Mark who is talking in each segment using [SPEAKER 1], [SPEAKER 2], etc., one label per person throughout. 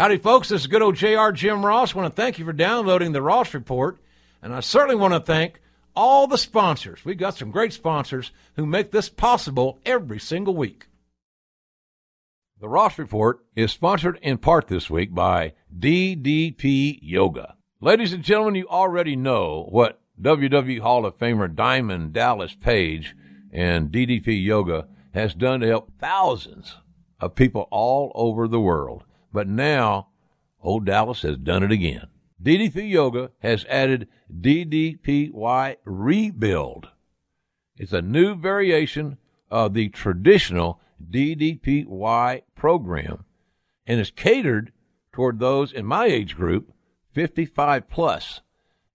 [SPEAKER 1] Howdy, folks. This is good old JR Jim Ross. I want to thank you for downloading the Ross Report. And I certainly want to thank all the sponsors. We've got some great sponsors who make this possible every single week. The Ross Report is sponsored in part this week by DDP Yoga. Ladies and gentlemen, you already know what WWE Hall of Famer Diamond Dallas Page and DDP Yoga has done to help thousands of people all over the world. But now, old Dallas has done it again. DDP Yoga has added DDPY Rebuild. It's a new variation of the traditional DDPY program and is catered toward those in my age group, 55 plus,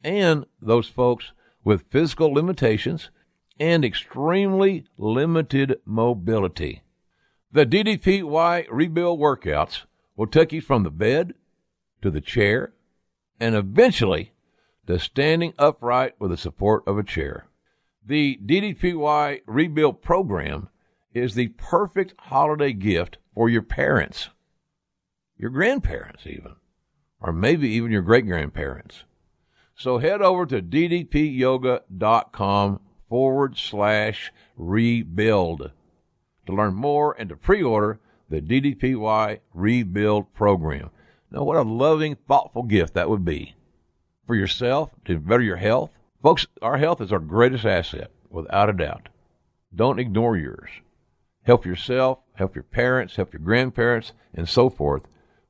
[SPEAKER 1] and those folks with physical limitations and extremely limited mobility. The DDPY Rebuild workouts will take you from the bed to the chair and eventually to standing upright with the support of a chair. The DDPY Rebuild program is the perfect holiday gift for your parents, your grandparents, even, or maybe even your great grandparents. So head over to ddpyoga.com forward slash rebuild to learn more and to pre order the DDPY Rebuild Program. Now, what a loving, thoughtful gift that would be for yourself to better your health. Folks, our health is our greatest asset, without a doubt. Don't ignore yours. Help yourself, help your parents, help your grandparents, and so forth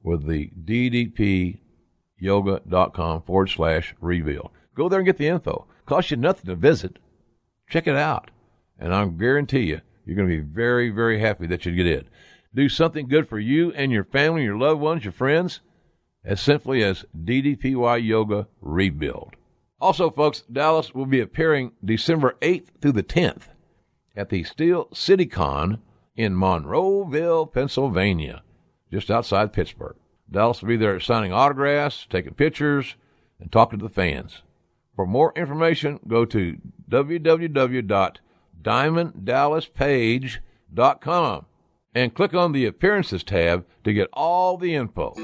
[SPEAKER 1] with the ddpyoga.com forward slash rebuild. Go there and get the info. Cost you nothing to visit. Check it out. And I guarantee you, you're going to be very, very happy that you get it do something good for you and your family, your loved ones, your friends, as simply as DDPY Yoga Rebuild. Also, folks, Dallas will be appearing December 8th through the 10th at the Steel City Con in Monroeville, Pennsylvania, just outside Pittsburgh. Dallas will be there signing autographs, taking pictures, and talking to the fans. For more information, go to www.diamonddallaspage.com and click on the Appearances tab to get all the info.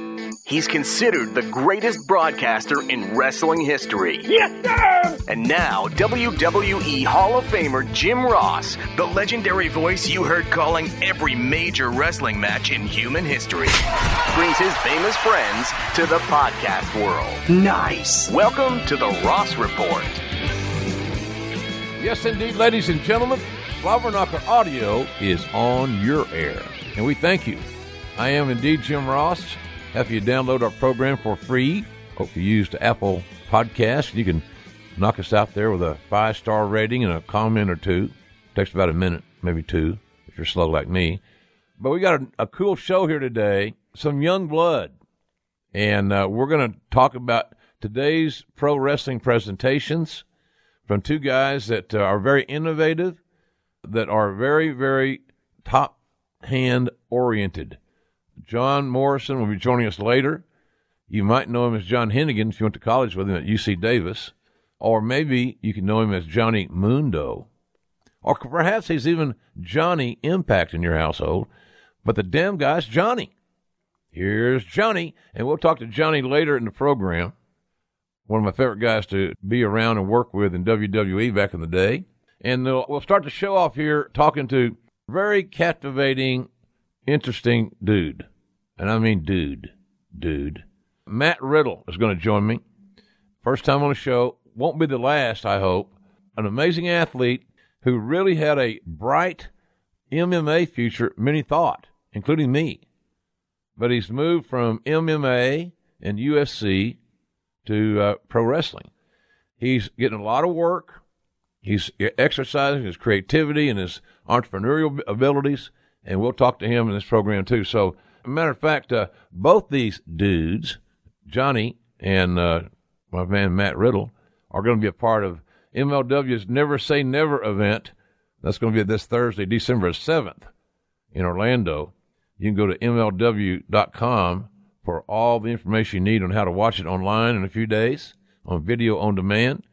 [SPEAKER 2] He's considered the greatest broadcaster in wrestling history.
[SPEAKER 3] Yes, sir!
[SPEAKER 2] And now, WWE Hall of Famer Jim Ross, the legendary voice you heard calling every major wrestling match in human history, brings his famous friends to the podcast world.
[SPEAKER 3] Nice.
[SPEAKER 2] Welcome to the Ross Report.
[SPEAKER 1] Yes, indeed, ladies and gentlemen. Slobberknocker Audio is on your air, and we thank you. I am indeed Jim Ross. Happy you download our program for free. Hope you use the Apple Podcast. You can knock us out there with a five star rating and a comment or two. takes about a minute, maybe two, if you're slow like me. But we got a, a cool show here today. Some young blood, and uh, we're going to talk about today's pro wrestling presentations from two guys that uh, are very innovative that are very, very top hand oriented. John Morrison will be joining us later. You might know him as John Hennigan if you went to college with him at UC Davis, or maybe you can know him as Johnny Mundo, or perhaps he's even Johnny Impact in your household. But the damn guy's Johnny. Here's Johnny, and we'll talk to Johnny later in the program. One of my favorite guys to be around and work with in WWE back in the day. And we'll start the show off here talking to very captivating, interesting dude. And I mean dude, dude. Matt Riddle is going to join me. First time on the show. Won't be the last, I hope. An amazing athlete who really had a bright MMA future, many thought, including me. But he's moved from MMA and UFC to uh, pro wrestling. He's getting a lot of work He's exercising his creativity and his entrepreneurial abilities, and we'll talk to him in this program too. So, matter of fact, uh, both these dudes, Johnny and uh, my man Matt Riddle, are going to be a part of MLW's Never Say Never event. That's going to be this Thursday, December 7th in Orlando. You can go to MLW.com for all the information you need on how to watch it online in a few days on video on demand.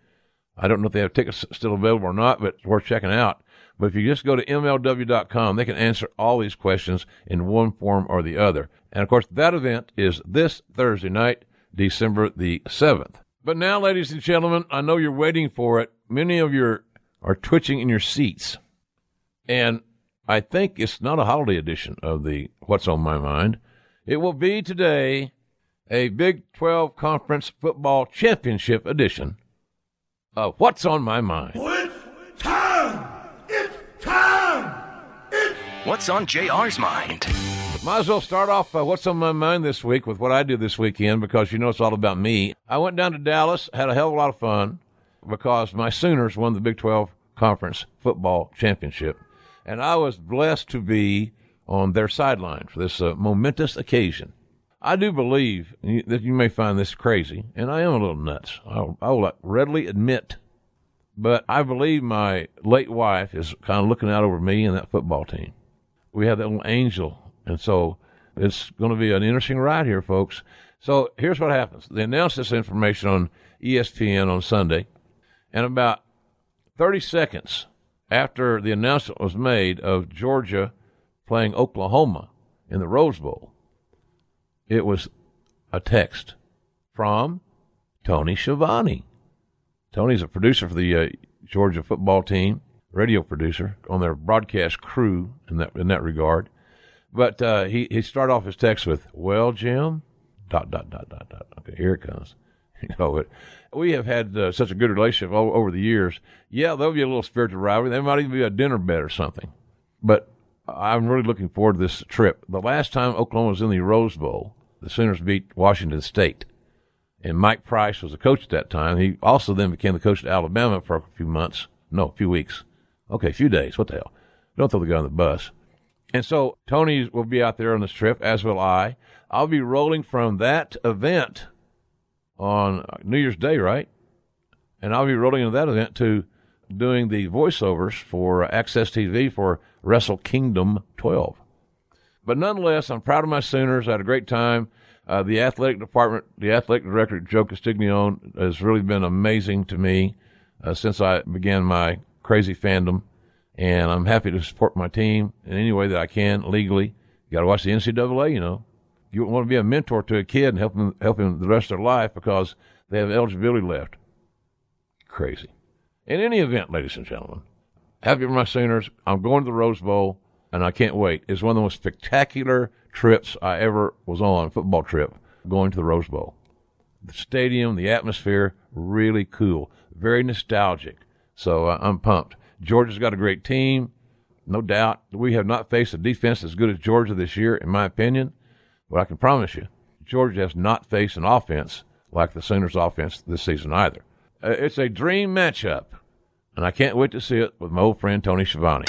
[SPEAKER 1] I don't know if they have tickets still available or not, but it's worth checking out. But if you just go to MLW.com, they can answer all these questions in one form or the other. And of course, that event is this Thursday night, December the 7th. But now, ladies and gentlemen, I know you're waiting for it. Many of you are twitching in your seats. And I think it's not a holiday edition of the What's on My Mind. It will be today a Big 12 Conference Football Championship edition of What's on My Mind.
[SPEAKER 3] It's time! It's time! It's
[SPEAKER 2] What's on JR's mind?
[SPEAKER 1] Might as well start off uh, what's on my mind this week with what I did this weekend because you know it's all about me. I went down to Dallas, had a hell of a lot of fun because my Sooners won the Big 12 Conference Football Championship. And I was blessed to be on their sideline for this uh, momentous occasion. I do believe that you may find this crazy, and I am a little nuts. I'll, I will readily admit. But I believe my late wife is kind of looking out over me and that football team. We have that little angel and so it's going to be an interesting ride here, folks. So here's what happens. They announced this information on ESPN on Sunday, and about 30 seconds after the announcement was made of Georgia playing Oklahoma in the Rose Bowl, it was a text from Tony Schiavone. Tony's a producer for the uh, Georgia football team, radio producer on their broadcast crew in that in that regard. But uh, he he started off his text with, "Well, Jim, dot dot dot dot dot." Okay, here it comes. You know, but we have had uh, such a good relationship over, over the years. Yeah, there'll be a little spiritual rivalry. There might even be a dinner bet or something. But I'm really looking forward to this trip. The last time Oklahoma was in the Rose Bowl, the Sooners beat Washington State, and Mike Price was the coach at that time. He also then became the coach at Alabama for a few months. No, a few weeks. Okay, a few days. What the hell? Don't throw the guy on the bus. And so Tony will be out there on this trip, as will I. I'll be rolling from that event on New Year's Day, right? And I'll be rolling into that event to doing the voiceovers for AXS TV for Wrestle Kingdom 12. But nonetheless, I'm proud of my Sooners. I had a great time. Uh, the athletic department, the athletic director, Joe Castiglione, has really been amazing to me uh, since I began my crazy fandom and I'm happy to support my team in any way that I can legally. You got to watch the NCAA, you know. You want to be a mentor to a kid and help them help him the rest of their life because they have eligibility left. Crazy. In any event, ladies and gentlemen, happy for my Sooners. I'm going to the Rose Bowl, and I can't wait. It's one of the most spectacular trips I ever was on, football trip, going to the Rose Bowl. The stadium, the atmosphere, really cool, very nostalgic. So uh, I'm pumped. Georgia's got a great team, no doubt. We have not faced a defense as good as Georgia this year, in my opinion. But I can promise you, Georgia has not faced an offense like the Sooners' offense this season either. Uh, it's a dream matchup, and I can't wait to see it with my old friend Tony Schiavone.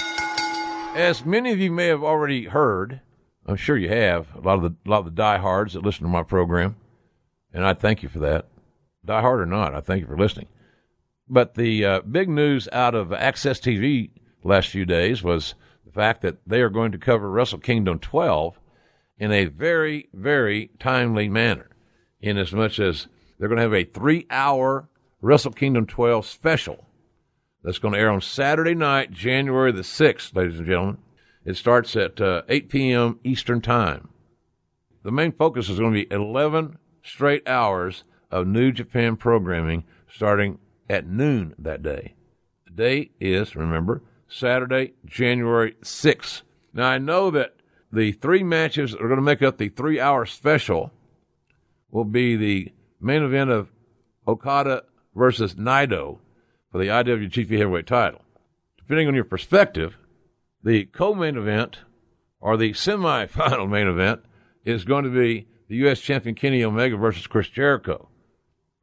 [SPEAKER 1] As many of you may have already heard, I'm sure you have, a lot of the a lot of the diehards that listen to my program, and I thank you for that. Die hard or not, I thank you for listening. But the uh, big news out of AXS TV last few days was the fact that they are going to cover Wrestle Kingdom 12 in a very, very timely manner, in as much as they're going to have a three hour Wrestle Kingdom 12 special that's going to air on Saturday night, January the 6th, ladies and gentlemen. It starts at uh, 8 p.m. Eastern Time. The main focus is going to be 11 straight hours of New Japan programming starting at noon that day. The day is, remember, Saturday, January 6th. Now, I know that the three matches that are going to make up the three hour special will be the main event of Okada versus Naito for the IWGP Heavyweight title. Depending on your perspective, the co main event or the semi final main event is going to be the U.S. champion Kenny Omega versus Chris Jericho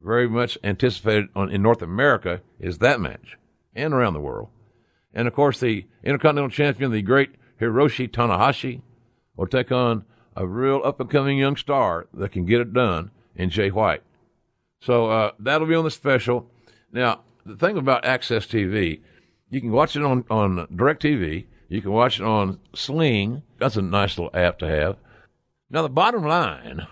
[SPEAKER 1] very much anticipated on, in North America is that match and around the world. And of course, the Intercontinental Champion, the great Hiroshi Tanahashi, will take on a real up and coming young star that can get it done in Jay White. So uh, that'll be on the special. Now, the thing about AXS TV, you can watch it on, on DirecTV. You can watch it on Sling. That's a nice little app to have. Now, the bottom line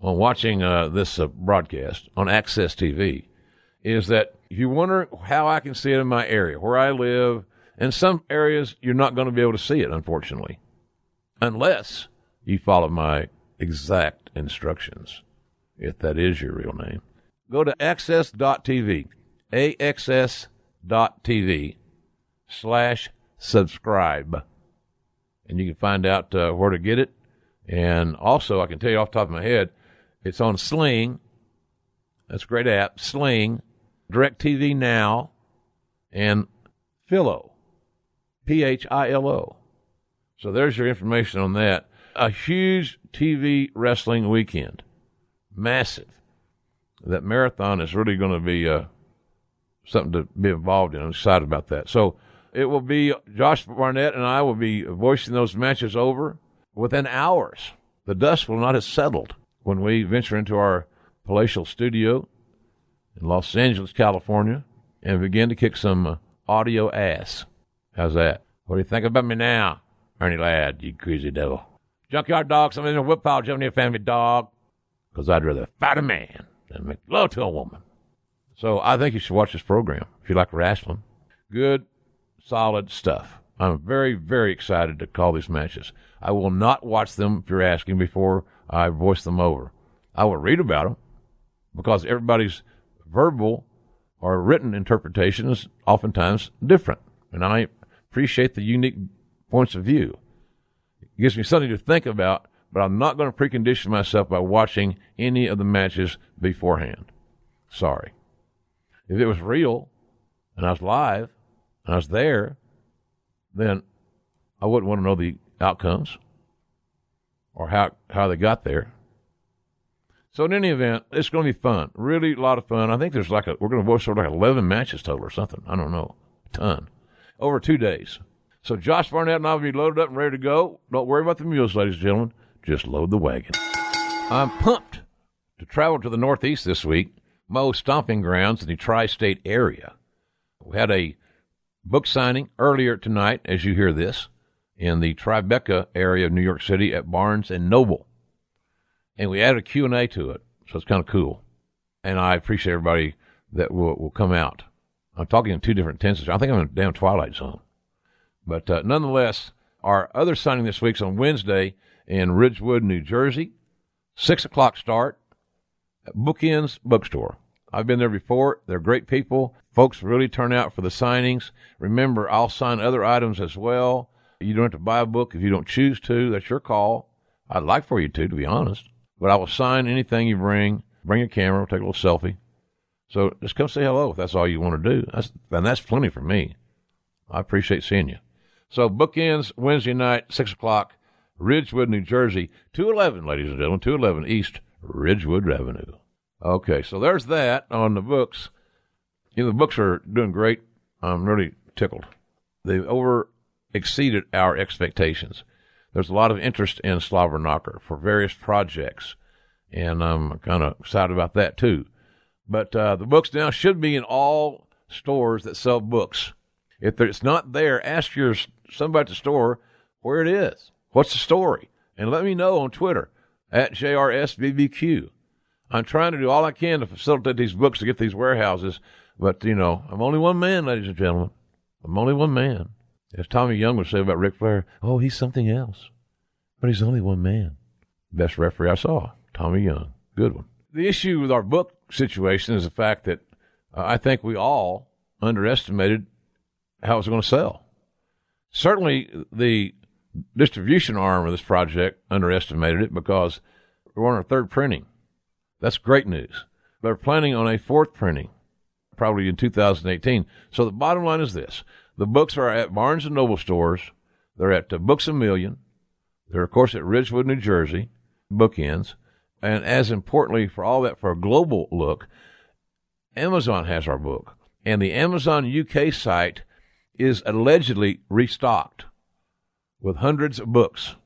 [SPEAKER 1] on watching uh, this uh, broadcast on AXS TV is that if you wonder how I can see it in my area, where I live, In some areas, you're not going to be able to see it, unfortunately, unless you follow my exact instructions, if that is your real name. Go to axs.tv, axs.tv slash subscribe, and you can find out uh, where to get it. And also, I can tell you off the top of my head, it's on Sling. That's a great app. Sling, DirecTV Now, and Philo, P H I L O. So there's your information on that. A huge TV wrestling weekend, massive. That marathon is really going to be uh, something to be involved in. I'm excited about that. So it will be Josh Barnett and I will be voicing those matches over within hours. The dust will not have settled when we venture into our palatial studio in Los Angeles, California, and begin to kick some uh, audio ass. How's that? What do you think about me now, Ernie Ladd, you crazy devil? Junkyard dog, something in a whip pile, jumping your family dog. Because I'd rather fight a man than make love to a woman. So I think you should watch this program if you like wrestling. Good, solid stuff. I'm very, very excited to call these matches. I will not watch them if you're asking before I voice them over. I will read about them because everybody's verbal or written interpretation is oftentimes different. And I appreciate the unique points of view. It gives me something to think about, but I'm not going to precondition myself by watching any of the matches beforehand. Sorry. If it was real and I was live and I was there, then I wouldn't want to know the outcomes or how, how they got there. So in any event, it's going to be fun. Really a lot of fun. I think there's like a, we're going to voice over like 11 matches total or something. I don't know. A ton. Over two days. So Josh Barnett and I will be loaded up and ready to go. Don't worry about the mules, ladies and gentlemen. Just load the wagon. I'm pumped to travel to the Northeast this week, Moe's stomping grounds in the tri-state area. We had a book signing earlier tonight, as you hear this, in the Tribeca area of New York City at Barnes and Noble and we added a Q&A to it. So it's kind of cool. And I appreciate everybody that will, will come out. I'm talking in two different tenses. I think I'm in a damn twilight zone. But uh, nonetheless, our other signing this week's on Wednesday in Ridgewood, New Jersey. Six o'clock start Bookends Bookstore. I've been there before. They're great people. Folks really turn out for the signings. Remember, I'll sign other items as well. You don't have to buy a book if you don't choose to. That's your call. I'd like for you to, to be honest. But I will sign anything you bring. Bring a camera, take a little selfie. So just come say hello if that's all you want to do. That's, and that's plenty for me. I appreciate seeing you. So bookends Wednesday night, 6 o'clock, Ridgewood, New Jersey, 211, ladies and gentlemen, 211 East Ridgewood Avenue. Okay, so there's that on the books. You know, the books are doing great. I'm really tickled. They've over exceeded our expectations there's a lot of interest in Slobber Knocker for various projects, and I'm kind of excited about that too. But uh, the books now should be in all stores that sell books. If it's not there, ask your somebody at the store where it is. What's the story? And let me know on Twitter at JRSBBQ. I'm trying to do all I can to facilitate these books to get these warehouses, but you know, I'm only one man, ladies and gentlemen. I'm only one man. As Tommy Young would say about Ric Flair, oh, he's something else. But he's only one man. Best referee I saw, Tommy Young. Good one. The issue with our book situation is the fact that uh, I think we all underestimated how it was going to sell. Certainly, the distribution arm of this project underestimated it because we're on our third printing. That's great news. They're planning on a fourth printing, probably in 2018. So the bottom line is this the books are at Barnes and Noble stores. They're at uh, Books a Million. They're, of course, at Ridgewood, New Jersey, bookends. And as importantly for all that, for a global look, Amazon has our book. And the Amazon UK site is allegedly restocked with hundreds of books.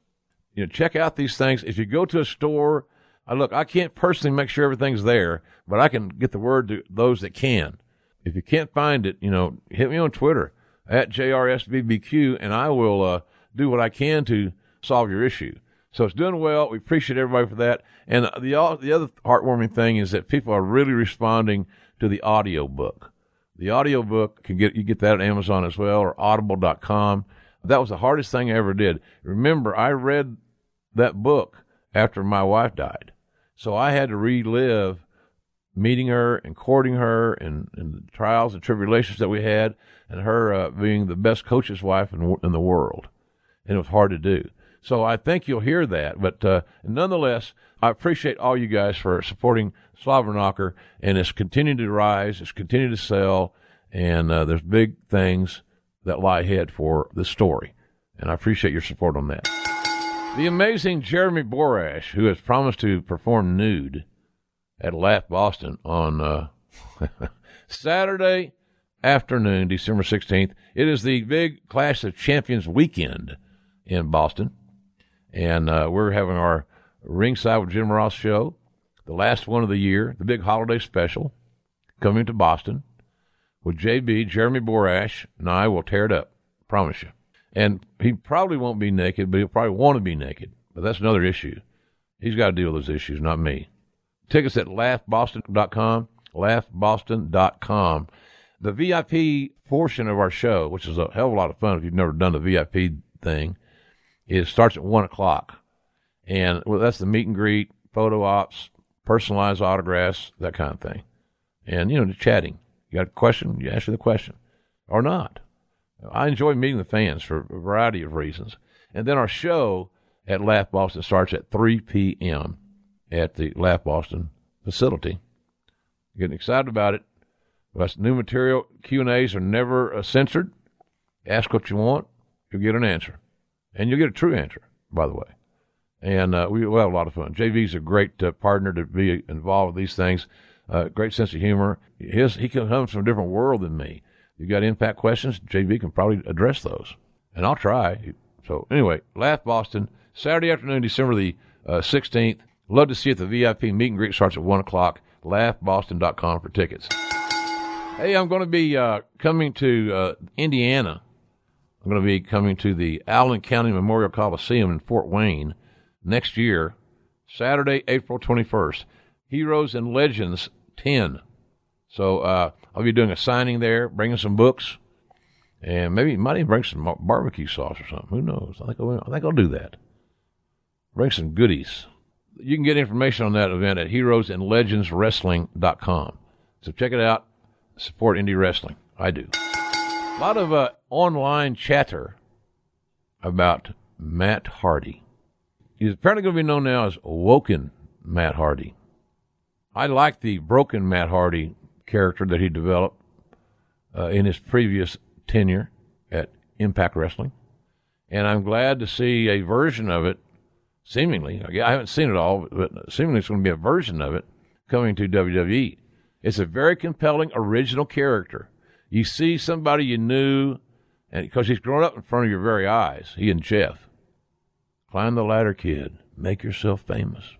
[SPEAKER 1] You know, check out these things. If you go to a store, I look, I can't personally make sure everything's there, but I can get the word to those that can. If you can't find it, you know, hit me on Twitter at JRSBBQ, and I will uh, do what I can to solve your issue. So it's doing well. We appreciate everybody for that. And the the other heartwarming thing is that people are really responding to the audio book. The audio book can get you get that at Amazon as well or audible.com. That was the hardest thing I ever did. Remember, I read that book after my wife died. So I had to relive meeting her and courting her and, and the trials and tribulations that we had and her uh, being the best coach's wife in, in the world. And it was hard to do. So I think you'll hear that. But uh, nonetheless, I appreciate all you guys for supporting Slobber Knocker, and it's continuing to rise, it's continuing to sell, and uh, there's big things that lie ahead for the story. And I appreciate your support on that. The amazing Jeremy Borash, who has promised to perform nude at Laugh Boston on uh, Saturday afternoon, December 16th. It is the big Clash of Champions weekend in Boston. And uh, we're having our Ringside with Jim Ross show, the last one of the year, the big holiday special, coming to Boston with JB, Jeremy Borash, and I will tear it up. Promise you. And he probably won't be naked, but he'll probably want to be naked. But that's another issue. He's got to deal with those issues, not me. Tickets at laughboston.com, laughboston.com. The VIP portion of our show, which is a hell of a lot of fun if you've never done the VIP thing, it starts at one o'clock, and well, that's the meet and greet, photo ops, personalized autographs, that kind of thing, and you know, the chatting. You got a question, you answer the question, or not. I enjoy meeting the fans for a variety of reasons, and then our show at Laugh Boston starts at 3 p.m. at the Laugh Boston facility. Getting excited about it. That's new material. Q and A's are never uh, censored. Ask what you want, you'll get an answer and you'll get a true answer, by the way. And uh, we will have a lot of fun. JB's a great uh, partner to be involved with these things. Uh, great sense of humor. His he comes from a different world than me. You got impact questions? JB can probably address those, and I'll try. So anyway, Laugh Boston, Saturday afternoon, December the uh, sixteenth. Love to see you at the VIP meet and greet starts at one o'clock. LaughBoston.com for tickets. Hey, I'm going to be uh, coming to uh, Indiana I'm going to be coming to the Allen County Memorial Coliseum in Fort Wayne next year, Saturday, April 21st. Heroes and Legends 10. So uh, I'll be doing a signing there, bringing some books, and maybe might even bring some barbecue sauce or something. Who knows? I think I'll, I think I'll do that. Bring some goodies. You can get information on that event at heroesandlegendswrestling.com. So check it out. Support indie wrestling. I do. A lot of uh, online chatter about Matt Hardy. He's apparently going to be known now as Woken Matt Hardy. I like the broken Matt Hardy character that he developed uh, in his previous tenure at Impact Wrestling. And I'm glad to see a version of it, seemingly. I haven't seen it all, but seemingly it's going to be a version of it coming to WWE. It's a very compelling original character you see somebody you knew, and because he's grown up in front of your very eyes, he and Jeff. Climb the ladder, kid. Make yourself famous.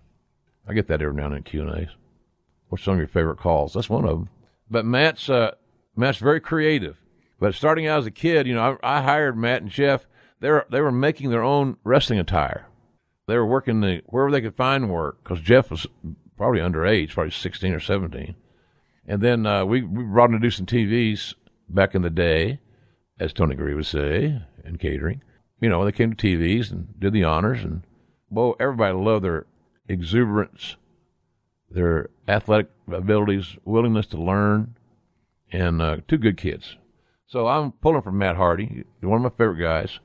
[SPEAKER 1] I get that every now and then Q and A's. What's some of your favorite calls? That's one of them. But Matt's uh, Matt's very creative. But starting out as a kid, you know, I, I hired Matt and Jeff. They were they were making their own wrestling attire. They were working the wherever they could find work because Jeff was probably underage, probably sixteen or seventeen. And then uh, we, we brought him to do some TVs back in the day, as Tony Gurry would say, in catering. You know, they came to TVs and did the honors, and well, everybody loved their exuberance, their athletic abilities, willingness to learn, and uh, two good kids. So I'm pulling from Matt Hardy, one of my favorite guys.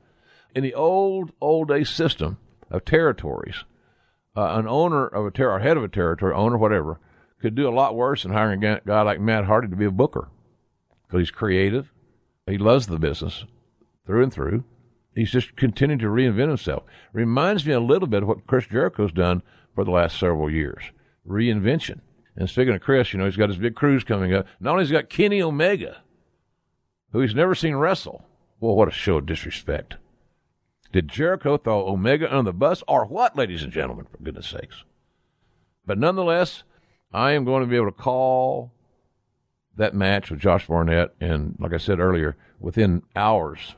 [SPEAKER 1] In the old, old day system of territories, uh, an owner of a territory, head of a territory, owner, whatever, could do a lot worse than hiring a guy like Matt Hardy to be a booker because he's creative. He loves the business through and through. He's just continuing to reinvent himself. Reminds me a little bit of what Chris Jericho's done for the last several years. Reinvention. And speaking of Chris, you know, he's got his big cruise coming up. Not only has he got Kenny Omega, who he's never seen wrestle. Well, what a show of disrespect. Did Jericho throw Omega on the bus or what, ladies and gentlemen, for goodness sakes? But nonetheless, I am going to be able to call that match with Josh Barnett, and like I said earlier, within hours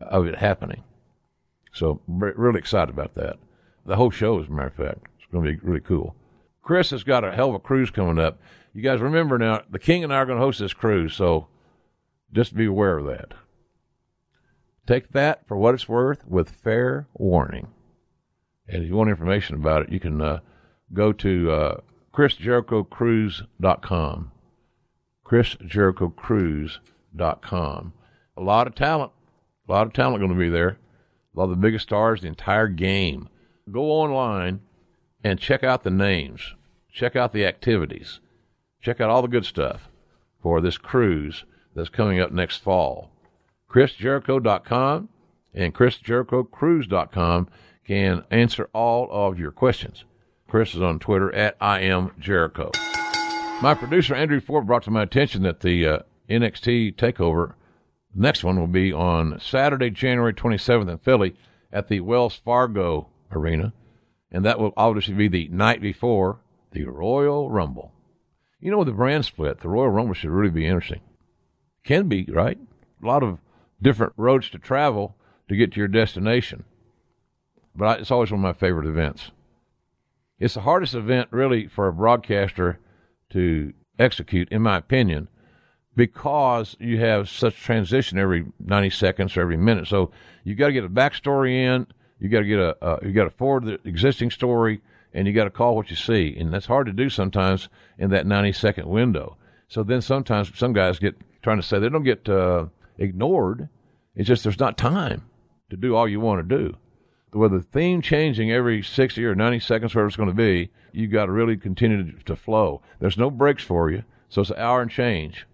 [SPEAKER 1] of it happening. So really excited about that. The whole show, as a matter of fact, it's going to be really cool. Chris has got a hell of a cruise coming up. You guys remember now, the King and I are going to host this cruise, so just be aware of that. Take that for what it's worth with fair warning. And if you want information about it, you can uh, go to uh, chrisjerichocruise.com. chrisjerichocruise.com. A lot of talent. A lot of talent going to be there. A lot of the biggest stars, the entire game. Go online and check out the names. Check out the activities. Check out all the good stuff for this cruise that's coming up next fall. ChrisJericho.com and ChrisJerichoCruise.com can answer all of your questions. Chris is on Twitter at I am Jericho. My producer Andrew Ford brought to my attention that the uh, NXT Takeover next one will be on Saturday, January 27th in Philly at the Wells Fargo Arena, and that will obviously be the night before the Royal Rumble. You know, with the brand split, the Royal Rumble should really be interesting. Can be, right? A lot of different roads to travel to get to your destination. But it's always one of my favorite events. It's the hardest event, really, for a broadcaster to execute, in my opinion, because you have such transition every 90 seconds or every minute. So you've got to get a backstory in, you got to get a, uh, you got to forward the existing story, and you got to call what you see, and that's hard to do sometimes in that 90 second window. So then sometimes some guys get trying to say they don't get uh, ignored. It's just there's not time to do all you want to do. With the theme changing every 60 or 90 seconds, whatever it's going to be, you got to really continue to, to flow. There's no breaks for you, so it's an hour and change.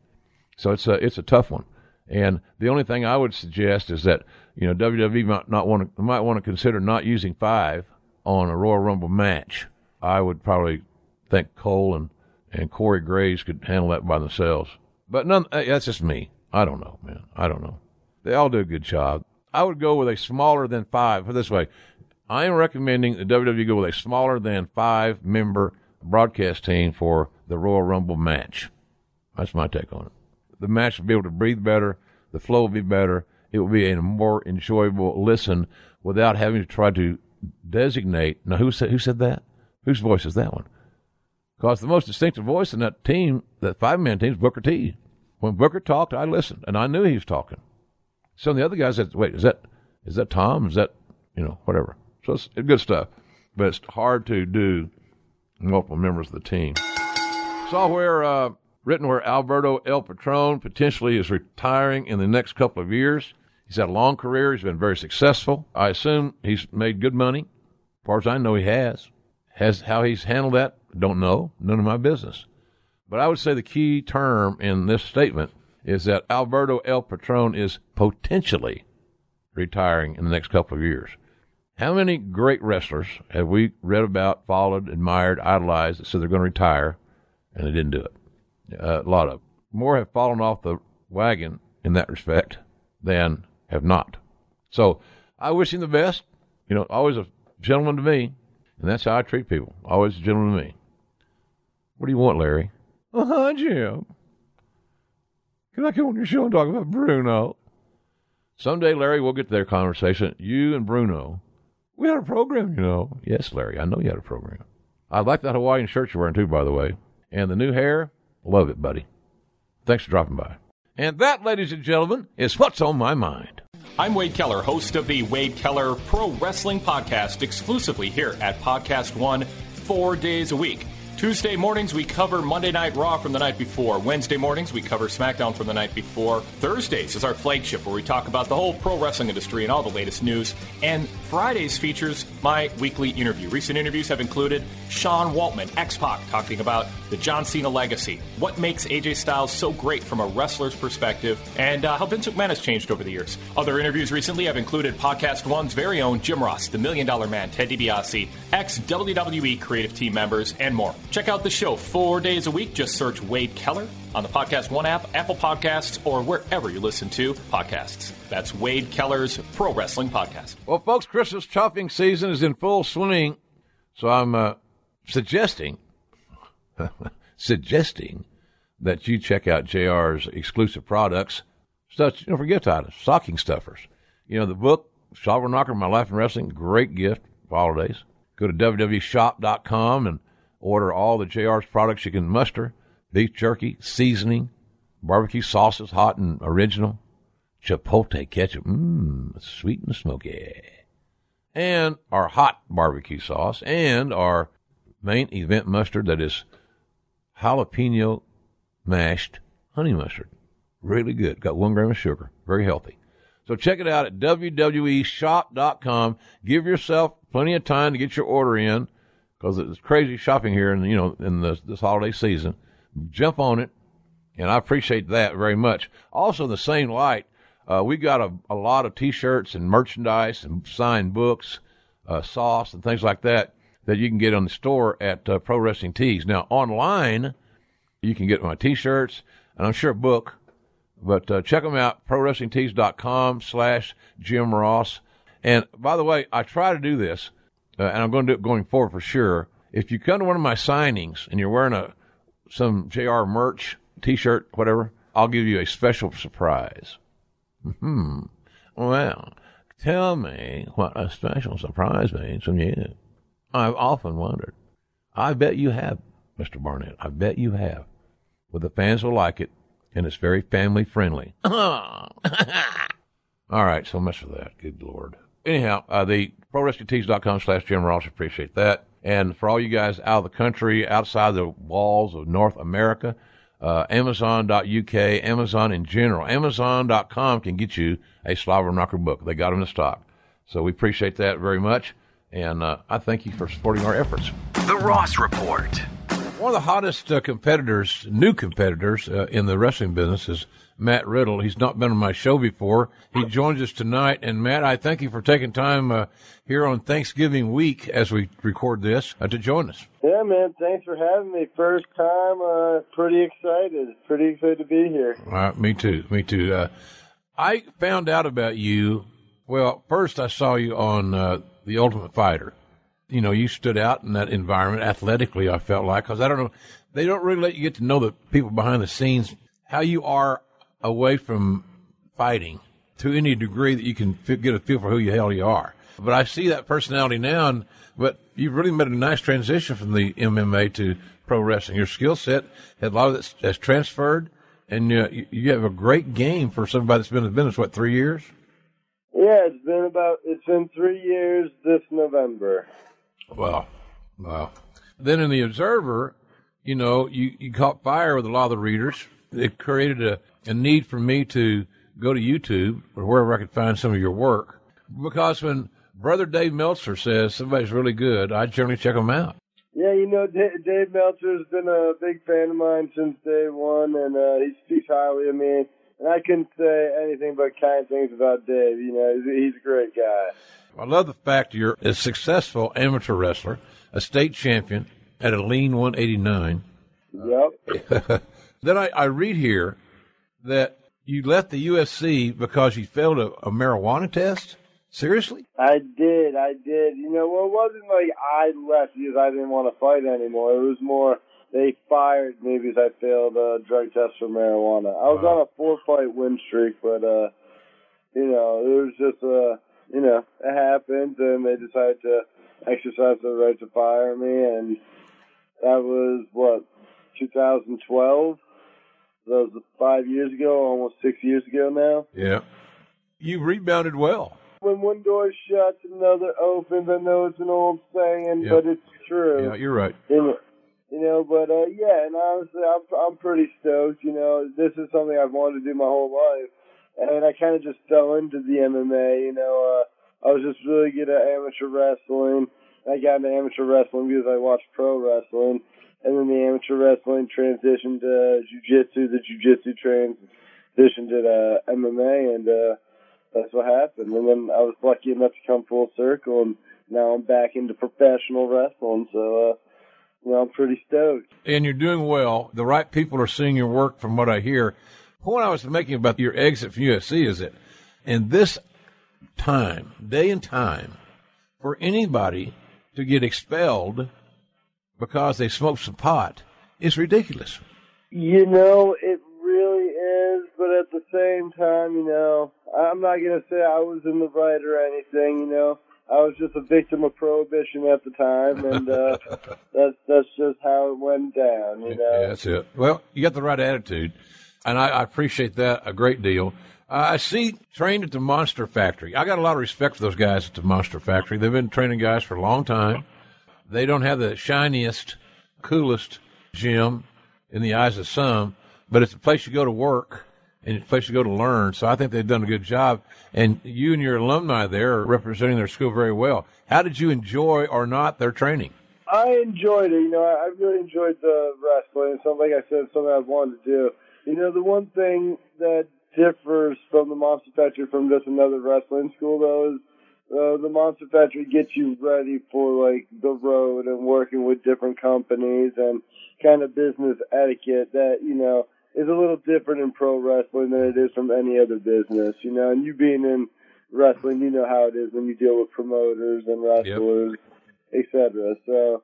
[SPEAKER 1] So it's a it's a tough one. And the only thing I would suggest is that you know WWE might not want to might want to consider not using five on a Royal Rumble match. I would probably think Cole and and Corey Graves could handle that by themselves. But none eh, that's just me. I don't know, man. I don't know. They all do a good job. I would go with a smaller than five. Put this way, I am recommending the WWE go with a smaller than five member broadcast team for the Royal Rumble match. That's my take on it. The match will be able to breathe better. The flow will be better. It will be a more enjoyable listen without having to try to designate. Now, who said who said that? Whose voice is that one? Because the most distinctive voice in that team, that five man team, is Booker T. When Booker talked, I listened, and I knew he was talking. Some of the other guys said, "Wait, is that is that Tom? Is that you know whatever?" So it's, good stuff, but it's hard to do multiple members of the team. Saw where uh, written where Alberto El Patron potentially is retiring in the next couple of years. He's had a long career. He's been very successful. I assume he's made good money. As far as I know, he has. Has how he's handled that? I don't know. None of my business. But I would say the key term in this statement is that Alberto El Patron is potentially retiring in the next couple of years. How many great wrestlers have we read about, followed, admired, idolized that said they're going to retire and they didn't do it? Uh, a lot of more have fallen off the wagon in that respect than have not. So I wish him the best. You know, always a gentleman to me, and that's how I treat people. Always a gentleman to me. What do you want, Larry? Uh huh, Jim. Can I come on your show and talk about Bruno? Someday, Larry, we'll get to their conversation. You and Bruno. We had a program, you know. Yes, Larry, I know you had a program. I like that Hawaiian shirt you're wearing, too, by the way. And the new hair, love it, buddy. Thanks for dropping by. And that, ladies and gentlemen, is what's on my mind.
[SPEAKER 4] I'm Wade Keller, host of the Wade Keller Pro Wrestling Podcast, exclusively here at Podcast One, four days a week. Tuesday mornings, we cover Monday Night Raw from the night before. Wednesday mornings, we cover SmackDown from the night before. Thursdays is our flagship where we talk about the whole pro wrestling industry and all the latest news. And Fridays features my weekly interview. Recent interviews have included Sean Waltman, X Pac, talking about the John Cena legacy, what makes AJ Styles so great from a wrestler's perspective, and uh, how Vince McMahon has changed over the years. Other interviews recently have included Podcast One's very own Jim Ross, the Million Dollar Man, Ted DiBiase, ex WWE creative team members, and more. Check out the show four days a week. Just search Wade Keller on the Podcast One app, Apple Podcasts, or wherever you listen to podcasts. That's Wade Keller's Pro Wrestling Podcast.
[SPEAKER 1] Well, folks, Christmas shopping season is in full swing, so I'm uh, suggesting suggesting that you check out JR's exclusive products. Such, don't forget that stocking stuffers. You know the book Slobber Knocker, My Life in Wrestling, great gift for holidays. Go to www.shop.com and Order all the JR's products you can muster beef jerky, seasoning, barbecue sauces, hot and original, chipotle ketchup, mmm, sweet and smoky, and our hot barbecue sauce, and our main event mustard that is jalapeno mashed honey mustard. Really good. Got one gram of sugar. Very healthy. So check it out at www.shop.com. Give yourself plenty of time to get your order in because it's crazy shopping here in, you know, in this, this holiday season. Jump on it. And I appreciate that very much. Also, the same light, uh, we got a, a lot of t-shirts and merchandise and signed books, uh, sauce and things like that that you can get on the store at uh, Pro Wrestling Tees. Now, online, you can get my t-shirts and I'm sure a book but uh, check them out, pro prowrestlingtees.com slash Jim Ross. And by the way, I try to do this, uh, and I'm going to do it going forward for sure. If you come to one of my signings and you're wearing a some JR merch, T-shirt, whatever, I'll give you a special surprise. Hmm. Well, tell me what a special surprise means from you. I've often wondered. I bet you have, Mr. Barnett. I bet you have. Well, the fans will like it and it's very family friendly. All right, so much for that. Good Lord. Anyhow, uh, the prowrestlingtees.com slash Jim Ross, appreciate that. And for all you guys out of the country, outside the walls of North America, uh, Amazon.uk, Amazon in general, Amazon.com can get you a Slobber Knocker book. They got them in stock. So we appreciate that very much. And uh, I thank you for supporting our efforts.
[SPEAKER 2] The Ross Report.
[SPEAKER 1] One of the hottest uh, competitors, new competitors uh, in the wrestling business is Matt Riddle. He's not been on my show before. He joins us tonight. And Matt, I thank you for taking time uh, here on Thanksgiving week as we record this uh, to join us.
[SPEAKER 5] Yeah, man. Thanks for having me. First time. Uh, pretty excited. Pretty excited to be here.
[SPEAKER 1] me too. Me too. Uh, I found out about you. Well, first I saw you on The Ultimate Fighter you know, you stood out in that environment athletically, I felt like, because I don't know, they don't really let you get to know the people behind the scenes, how you are away from fighting to any degree that you can get a feel for who the hell you are. But I see that personality now, and, but you've really made a nice transition from the MMA to pro wrestling. Your skill set, a lot of it has transferred, and uh, you have a great game for somebody that's been in business, what, three years?
[SPEAKER 5] Yeah, it's been about, it's been three years this November.
[SPEAKER 1] Wow. Wow. Then in the Observer, you know, you, you caught fire with a lot of the readers. It created a, a need for me to go to YouTube or wherever I could find some of your work. Because when Brother Dave Meltzer says somebody's really good, I generally check them out.
[SPEAKER 5] Yeah, you know, Dave, Dave Meltzer's been a big fan of mine since day one, and uh, he speaks highly of me. And I couldn't say anything but kind things about Dave. You know, he's, he's a great guy.
[SPEAKER 1] I love the fact you're a successful amateur wrestler, a state champion at a lean 189.
[SPEAKER 5] Yep.
[SPEAKER 1] then I, I read here that you left the UFC because you failed a, a marijuana test. Seriously?
[SPEAKER 5] I did. I did. You know, well, it wasn't like I left because I didn't want to fight anymore. It was more they fired me because I failed a drug test for marijuana. I was wow. on a four fight win streak, but uh, you know, it was just uh you know, it happened, and they decided to exercise their right to fire me, and that was what 2012. That was five years ago, almost six years ago now.
[SPEAKER 1] Yeah, you rebounded well.
[SPEAKER 5] When one door shuts, another opens. I know it's an old saying, yep. but it's true.
[SPEAKER 1] Yeah, you're right.
[SPEAKER 5] And, you know, but uh, yeah, and honestly, I'm I'm pretty stoked. You know, this is something I've wanted to do my whole life and I kind of just fell into the MMA. You know, uh, I was just really good at amateur wrestling. I got into amateur wrestling because I watched pro wrestling, and then the amateur wrestling transitioned to jujitsu. The jujitsu transitioned to MMA, and uh, that's what happened. And then I was lucky enough to come full circle, and now I'm back into professional wrestling. So. Uh, well, I'm pretty stoked.
[SPEAKER 1] And you're doing well. The right people are seeing your work, from what I hear point I was making about your exit from UFC is that in this time, day and time, for anybody to get expelled because they smoked some pot is ridiculous.
[SPEAKER 5] You know, it really is, but at the same time, you know, I'm not going to say I was in the right or anything, you know. I was just a victim of prohibition at the time, and uh, that's that's just how it went down. You know,
[SPEAKER 1] Yeah, that's it. Well, you got the right attitude, and I, I appreciate that a great deal. Uh, I see trained at the Monster Factory. I got a lot of respect for those guys at the Monster Factory. They've been training guys for a long time. They don't have the shiniest, coolest gym in the eyes of some, but it's a place you go to work and it's a place you go to learn. So I think they've done a good job. And you and your alumni there are representing their school very well. How did you enjoy or not their training?
[SPEAKER 5] I enjoyed it. You know, I, really enjoyed the wrestling. Something like I said, something I've wanted to do. You know, the one thing that differs from the Monster Factory from just another wrestling school, though, is uh, the Monster Factory gets you ready for like the road and working with different companies and kind of business etiquette that you know is a little different in pro wrestling than it is from any other business. You know, and you being in wrestling, you know how it is when you deal with promoters and wrestlers, etc. So.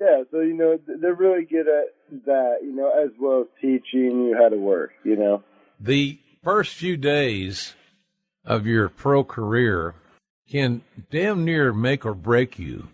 [SPEAKER 5] Yeah, so you know they're really good at that, you know, as well as teaching you how to work, you know.
[SPEAKER 1] The first few days of your pro career can damn near make or break you.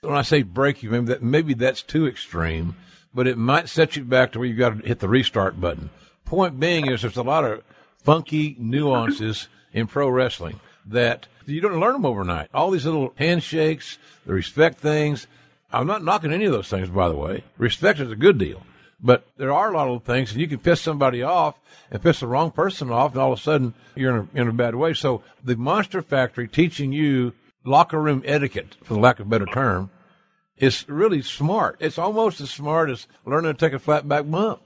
[SPEAKER 1] When I say break you, maybe that maybe that's too extreme, but it might set you back to where you've got to hit the restart button. Point being is there's a lot of funky nuances in pro wrestling that you don't learn them overnight. All these little handshakes, the respect things. I'm not knocking any of those things, by the way. Respect is a good deal. But there are a lot of things, and you can piss somebody off and piss the wrong person off, and all of a sudden you're in a, in a bad way. So the Monster Factory teaching you locker room etiquette, for the lack of a better term, is really smart. It's almost as smart as learning to take a flat back bump.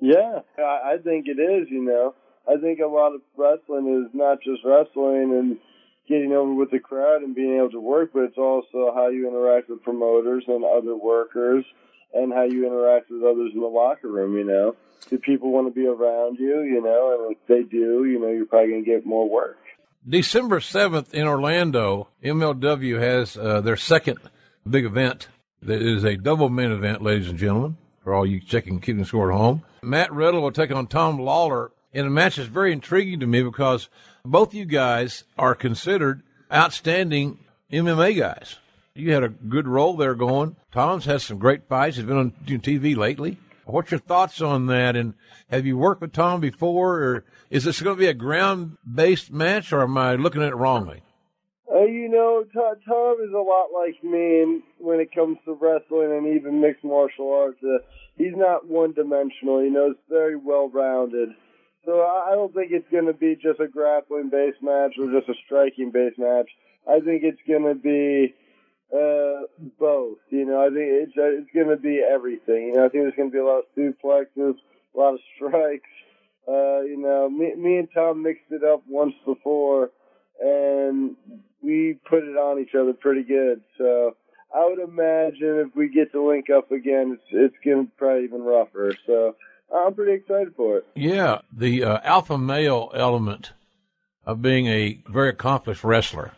[SPEAKER 5] Yeah, I, I think it is. You know, I think a lot of wrestling is not just wrestling and getting over with the crowd and being able to work, but it's also how you interact with promoters and other workers and how you interact with others in the locker room, you know. Do people want to be around you, you know, and if they do, you know, you're probably going to get more work.
[SPEAKER 1] December 7th in Orlando, MLW has uh, their second big event. It is a double main event, ladies and gentlemen, for all you checking keeping score at home. Matt Riddle will take on Tom Lawlor in a match that's very intriguing to me because both you guys are considered outstanding MMA guys. You had a good role there going. Tom's has some great fights. He's been on TV lately. What's your thoughts on that? And have you worked with Tom before, or is this going to be a ground-based match, or am I looking at it wrongly?
[SPEAKER 5] Uh, you know, Tom, Tom is a lot like me when it comes to wrestling and even mixed martial arts. Uh, he's not one-dimensional. You know, he's very well-rounded. So I don't think it's going to be just a grappling-based match or just a striking-based match. I think it's going to be uh, both. You know, I think it's uh, it's going to be everything. You know, I think there's going to be a lot of suplexes, a lot of strikes. Uh, you know, me, me and Tom mixed it up once before, and we put it on each other pretty good. So I would imagine if we get to link up again, it's it's going to probably even rougher. So I'm pretty excited for it.
[SPEAKER 1] Yeah, the uh, alpha male element of being a very accomplished wrestler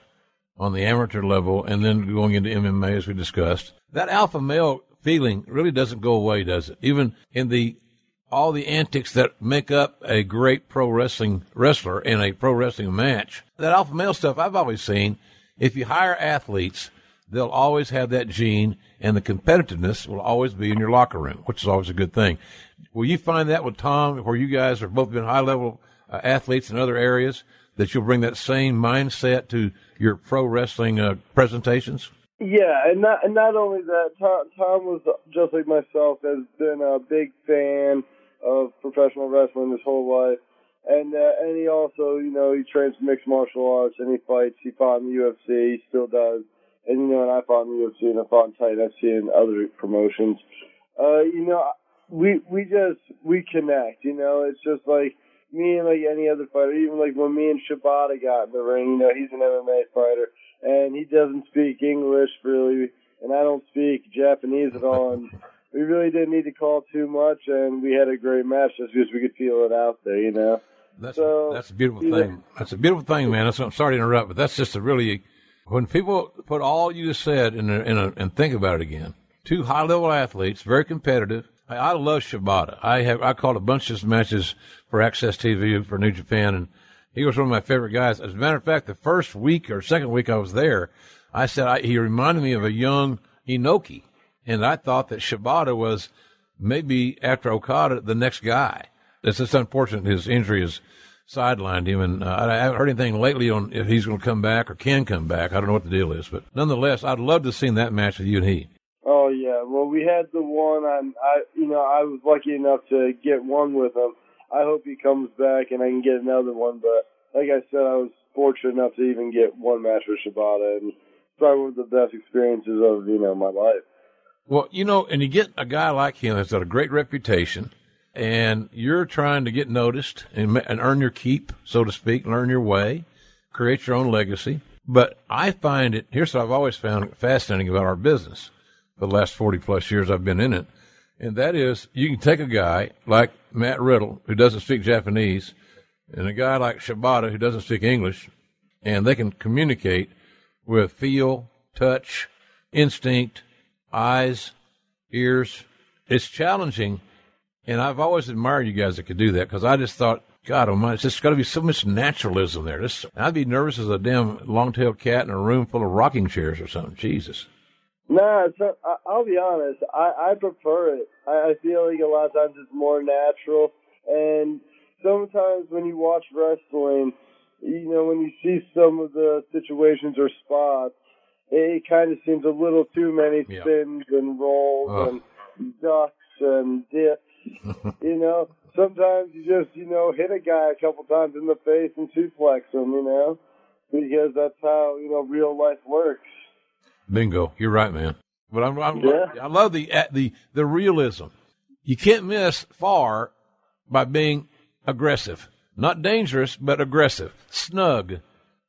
[SPEAKER 1] on the amateur level and then going into MMA as we discussed. That alpha male feeling really doesn't go away, does it? Even in the all the antics that make up a great pro wrestling wrestler in a pro wrestling match. That alpha male stuff I've always seen, if you hire athletes, they'll always have that gene and the competitiveness will always be in your locker room, which is always a good thing. Will you find that with Tom, where you guys have both been high level uh, athletes in other areas, that you'll bring that same mindset to your pro wrestling uh, presentations?
[SPEAKER 5] Yeah, and not and not only that, Tom, Tom was just like myself has been a big fan of professional wrestling his whole life, and uh, and he also you know he trains mixed martial arts and he fights. He fought in the UFC, he still does, and you know and I fought in the UFC and I fought in Titan FC and other promotions. Uh, you know, we we just we connect. You know, it's just like me and like any other fighter, even like when me and Shibata got in the ring, you know, he's an MMA fighter and he doesn't speak English really, and I don't speak Japanese at all, and we really didn't need to call too much, and we had a great match just because we could feel it out there, you know.
[SPEAKER 1] That's
[SPEAKER 5] So,
[SPEAKER 1] that's a beautiful thing. That's a beautiful thing, man. That's, I'm sorry to interrupt, but that's just a really when people put all you just said in a, in a, and think about it again. Two high level athletes, very competitive. I, love Shibata. I have I called a bunch of matches for AXS TV for New Japan, and he was one of my favorite guys. As a matter of fact, the first week or second week I was there, I said I, he reminded me of a young Inoki, and I thought that Shibata was maybe after Okada the next guy. It's just unfortunate his injury has sidelined him, and uh, I haven't heard anything lately on if he's going to come back or can come back. I don't know what the deal is, but nonetheless, I'd love to have seen that match with you and he.
[SPEAKER 5] Oh yeah, well we had the one on. I you know I was lucky enough to get one with him. I hope he comes back and I can get another one. But like I said, I was fortunate enough to even get one match with Shibata, and probably one of the best experiences of you know my life.
[SPEAKER 1] Well, you know, and you get a guy like him that's got a great reputation, and you're trying to get noticed and, and earn your keep, so to speak, learn your way, create your own legacy. But I find it, here's what I've always found fascinating about our business the last 40 plus years I've been in it. And that is, you can take a guy like Matt Riddle, who doesn't speak Japanese, and a guy like Shibata, who doesn't speak English, and they can communicate with feel, touch, instinct, eyes, ears. It's challenging, and I've always admired you guys that could do that because I just thought, God Almighty, it's just got to be so much naturalism there. This, I'd be nervous as a damn long-tailed cat in a room full of rocking chairs or something. Jesus.
[SPEAKER 5] Nah, so I, I'll be honest. I, I prefer it. I, I feel like a lot of times it's more natural, and sometimes when you watch wrestling, you know, when you see some of the situations or spots, it kind of seems a little too many
[SPEAKER 1] Yeah.
[SPEAKER 5] spins and rolls and ducks and dips. you know, sometimes you just, you know, hit a guy a couple times in the face and suplex him, you know, because that's how, you know, real life works.
[SPEAKER 1] Bingo. You're right, man. But I'm, I'm
[SPEAKER 5] Yeah.
[SPEAKER 1] I love the the the realism. You can't miss far by being aggressive, not dangerous, but aggressive, snug.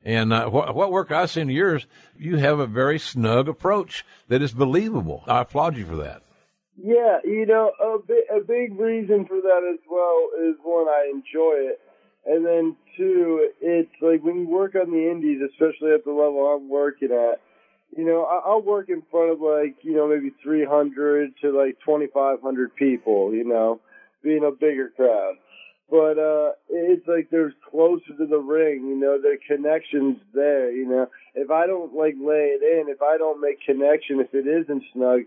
[SPEAKER 1] And uh, what, what work I've seen of yours, you have a very snug approach that is believable. I applaud you for that.
[SPEAKER 5] Yeah, you know, a big, a big reason for that as well is one, I enjoy it. And then two, it's like when you work on the indies, especially at the level I'm working at, you know, I- I'll work in front of like, you know, maybe 300 to like 2,500 people, you know, being a bigger crowd. But, uh, it's like there's closer to the ring, you know, the connection's there, you know. If I don't like lay it in, if I don't make connection, if it isn't snug,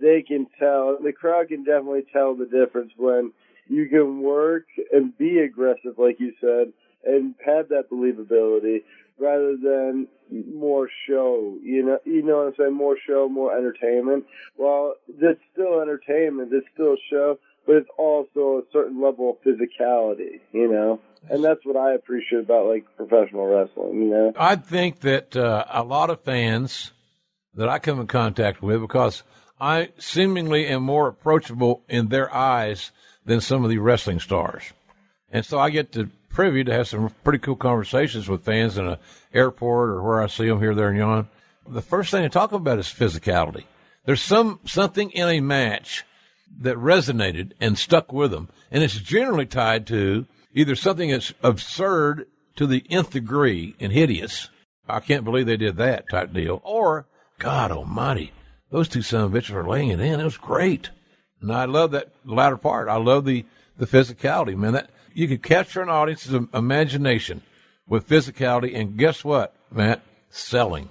[SPEAKER 5] they can tell. The crowd can definitely tell the difference when you can work and be aggressive, like you said, and have that believability rather than more show. You know, you know what I'm saying? More show, more entertainment. Well, it's still entertainment. It's still show, but it's also a certain level of physicality. You know, and that's what I appreciate about like professional wrestling. You know.
[SPEAKER 1] I think that uh, a lot of fans that I come in contact with, because I seemingly am more approachable in their eyes than some of the wrestling stars, and so I get the privy to have some pretty cool conversations with fans in an airport or where I see them here, there, and yon. The first thing they talk about is physicality. There's some something in a match that resonated and stuck with them, and it's generally tied to either something that's absurd to the nth degree and hideous. I can't believe they did that type deal. Or, God Almighty, those two son of bitches are laying it in. It was great, and I love that latter part. I love the the physicality, man. That you could capture an audience's imagination with physicality, and guess what, Matt? Selling.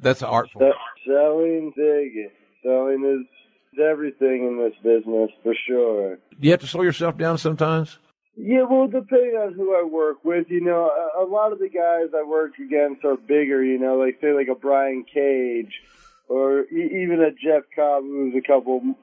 [SPEAKER 1] That's an art form.
[SPEAKER 5] Se- Selling big. Selling is everything in this business for sure.
[SPEAKER 1] You have to slow yourself down sometimes.
[SPEAKER 5] Yeah, well, depending on who I work with, you know, a, a lot of the guys I work against are bigger, you know, like say like a Brian Cage or e- even a Jeff Cobb who's a couple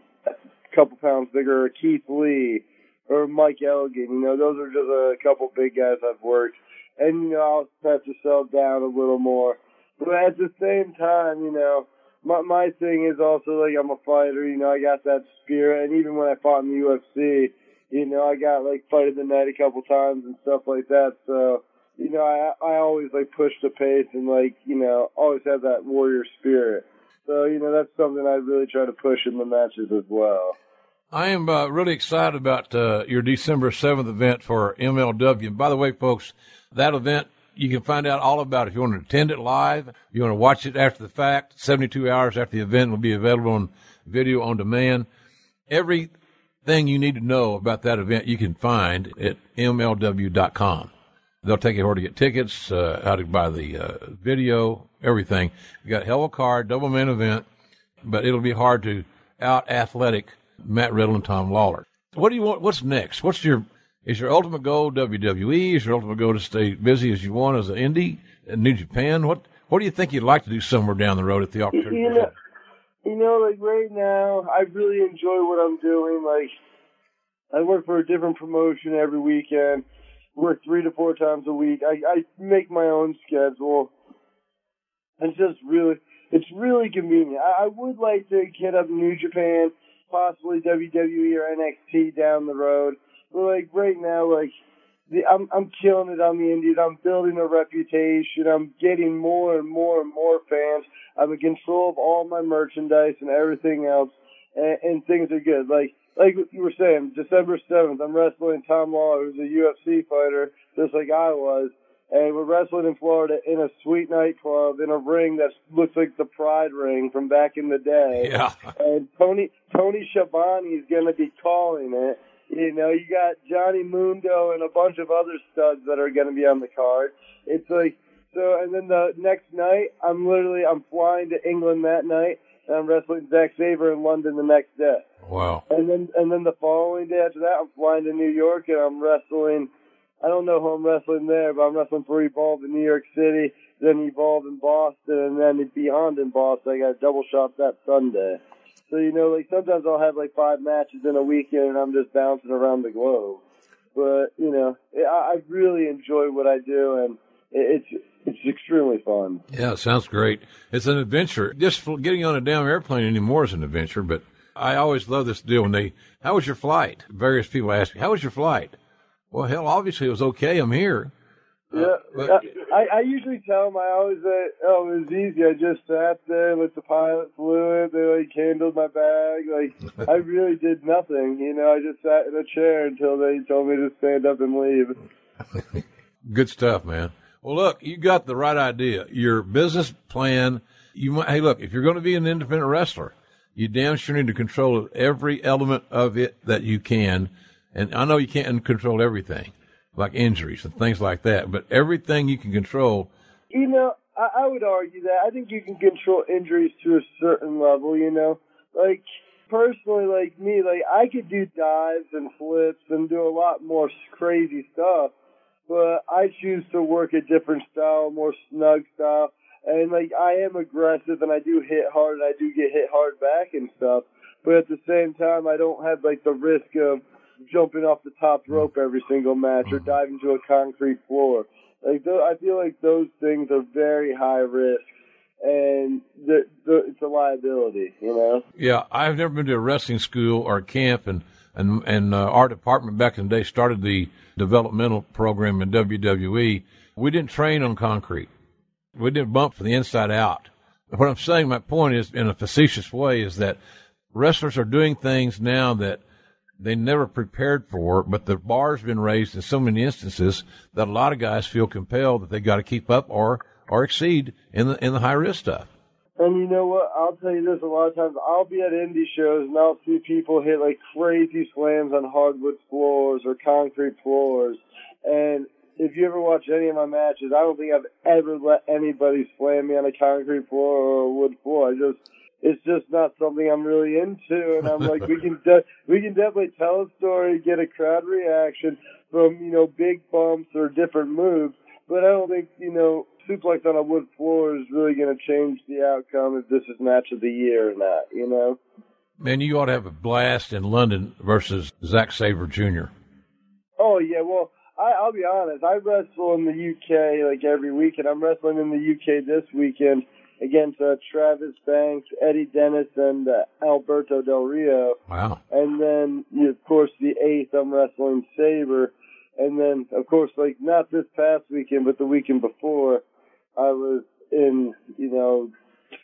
[SPEAKER 5] couple pounds bigger, or Keith Lee or Mike Elgin. You know, those are just a couple big guys I've worked, and you know, I'll to sell down a little more. But at the same time, you know, my my thing is also like I'm a fighter. You know, I got that spirit, and even when I fought in the UFC, you know, I got like fight of the night a couple times and stuff like that. So, you know, I I always like push the pace and like you know always have that warrior spirit. So you know that's something I really try to push in the matches as well.
[SPEAKER 1] I am uh, really excited about uh, your December 7th event for MLW. And by the way, folks, that event, you can find out all about it. If you want to attend it live, you want to watch it after the fact, 72 hours after the event will be available on video on demand. Everything you need to know about that event you can find at MLW.com. They'll take you where to get tickets, uh, how to buy the uh, video, everything. You got hell of a card, double main event, but it'll be hard to out athletic Matt Riddle and Tom Lawlor. What do you want? What's next? What's your is your ultimate goal WWE? Is your ultimate goal to stay busy as you want as an indie in New Japan? What What do you think you'd like to do somewhere down the road if the opportunity?
[SPEAKER 5] You know, you know, like right now, I really enjoy what I'm doing. Like, I work for a different promotion every weekend. Work three to four times a week. I I make my own schedule. It's just really, it's really convenient. I, I would like to get up New Japan, possibly WWE or NXT down the road. But like right now, like the, I'm I'm killing it on the Indies. I'm building a reputation. I'm getting more and more and more fans. I'm in control of all my merchandise and everything else, and, and things are good. Like like you were saying, December seventh, I'm wrestling Tom Lawlor, who's a UFC fighter, just like I was, and we're wrestling in Florida in a sweet nightclub in a ring that looks like the Pride ring from back in the day.
[SPEAKER 1] Yeah.
[SPEAKER 5] And Tony Tony Schiavone is going to be calling it. You know, you got Johnny Mundo and a bunch of other studs that are going to be on the card. It's like so, and then the next night, I'm literally I'm flying to England that night, and I'm wrestling Zack Sabre in London the next day.
[SPEAKER 1] Wow.
[SPEAKER 5] And then and then the following day after that, I'm flying to New York and I'm wrestling. I don't know who I'm wrestling there, but I'm wrestling for Evolve in New York City, then Evolve in Boston, and then Beyond in Boston. I got a double shot that Sunday. So you know, like sometimes I'll have like five matches in a weekend, and I'm just bouncing around the globe. But you know, I, I really enjoy what I do, and it, it's it's extremely fun.
[SPEAKER 1] Yeah, sounds great. It's an adventure. Just getting on a damn airplane anymore is an adventure, but I always love this deal when they, how was your flight? Various people ask me, how was your flight? Well, hell, obviously it was okay. I'm here.
[SPEAKER 5] Yeah,
[SPEAKER 1] but-
[SPEAKER 5] Uh, I, I usually tell them I always say, oh, it was easy. I just sat there, let the pilot flew it. They like handled my bag. Like I really did nothing. You know, I just sat in a chair until they told me to stand up and leave.
[SPEAKER 1] Good stuff, man. Well, look, you got the right idea. Your business plan. You might, hey, look, if you're going to be an independent wrestler, you damn sure need to control every element of it that you can. And I know you can't control everything, like injuries and things like that, but everything you can control.
[SPEAKER 5] You know, I, I would argue that I think you can control injuries to a certain level. You know, like personally, like me, like I could do dives and flips and do a lot more crazy stuff, but I choose to work a different style, more snug style. And like I am aggressive and I do hit hard and I do get hit hard back and stuff. But at the same time I don't have like the risk of jumping off the top rope every single match or diving to a concrete floor. Like th- I feel like those things are very high risk and the, the, it's a liability, you know.
[SPEAKER 1] Yeah, I've never been to a wrestling school or camp, and and and uh, our department back in the day started the developmental program in WWE. We didn't train on concrete. We didn't bump from the inside out. What I'm saying, my point is, in a facetious way, is that wrestlers are doing things now that they never prepared for, but the bar's been raised in so many instances that a lot of guys feel compelled that they got to keep up or or exceed in the in the high risk stuff.
[SPEAKER 5] And you know what? I'll tell you this a lot of times. I'll be at indie shows and I'll see people hit like crazy slams on hardwood floors or concrete floors. And if you ever watch any of my matches, I don't think I've ever let anybody slam me on a concrete floor or a wood floor. I just, it's just not something I'm really into. And I'm like, we can, de- we can definitely tell a story, get a crowd reaction from, you know, big bumps or different moves. But I don't think, you know, suplex on a wood floor is really going to change the outcome if this is match of the year or not, you know?
[SPEAKER 1] Man, you ought to have a blast in London versus Zack Sabre Jr.
[SPEAKER 5] Oh, yeah, well, I, I'll be honest. I wrestle in the UK like every week, and I'm wrestling in the UK this weekend against uh, Travis Banks, Eddie Dennis, and uh, Alberto Del Rio.
[SPEAKER 1] Wow.
[SPEAKER 5] And then, you of course, the eighth, I'm wrestling Sabre. And then, of course, like not this past weekend, but the weekend before, I was in, you know,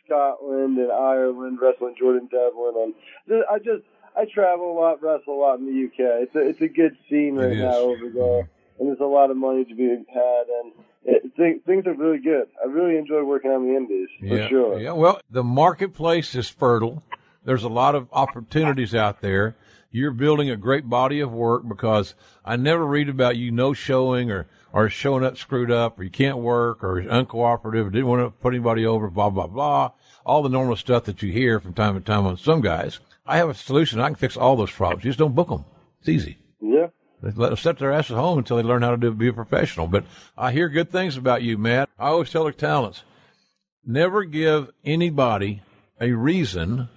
[SPEAKER 5] Scotland and Ireland wrestling Jordan Devlin, and I just I travel a lot, wrestle a lot in the UK. It's a it's a good scene right now over there, and there's a lot of money to be had, and it, th- things are really good. I really enjoy working on the Indies for
[SPEAKER 1] yeah,
[SPEAKER 5] sure.
[SPEAKER 1] Yeah, well, the marketplace is fertile. There's a lot of opportunities out there. You're building a great body of work because I never read about you no showing or, or showing up screwed up, or you can't work, or uncooperative, or didn't want to put anybody over, blah blah blah, all the normal stuff that you hear from time to time on some guys. I have a solution. I can fix all those problems. You just don't book them. It's easy.
[SPEAKER 5] Yeah.
[SPEAKER 1] Let them sit their asses home until they learn how to do, be a professional. But I hear good things about you, Matt. I always tell the talents, never give anybody a reason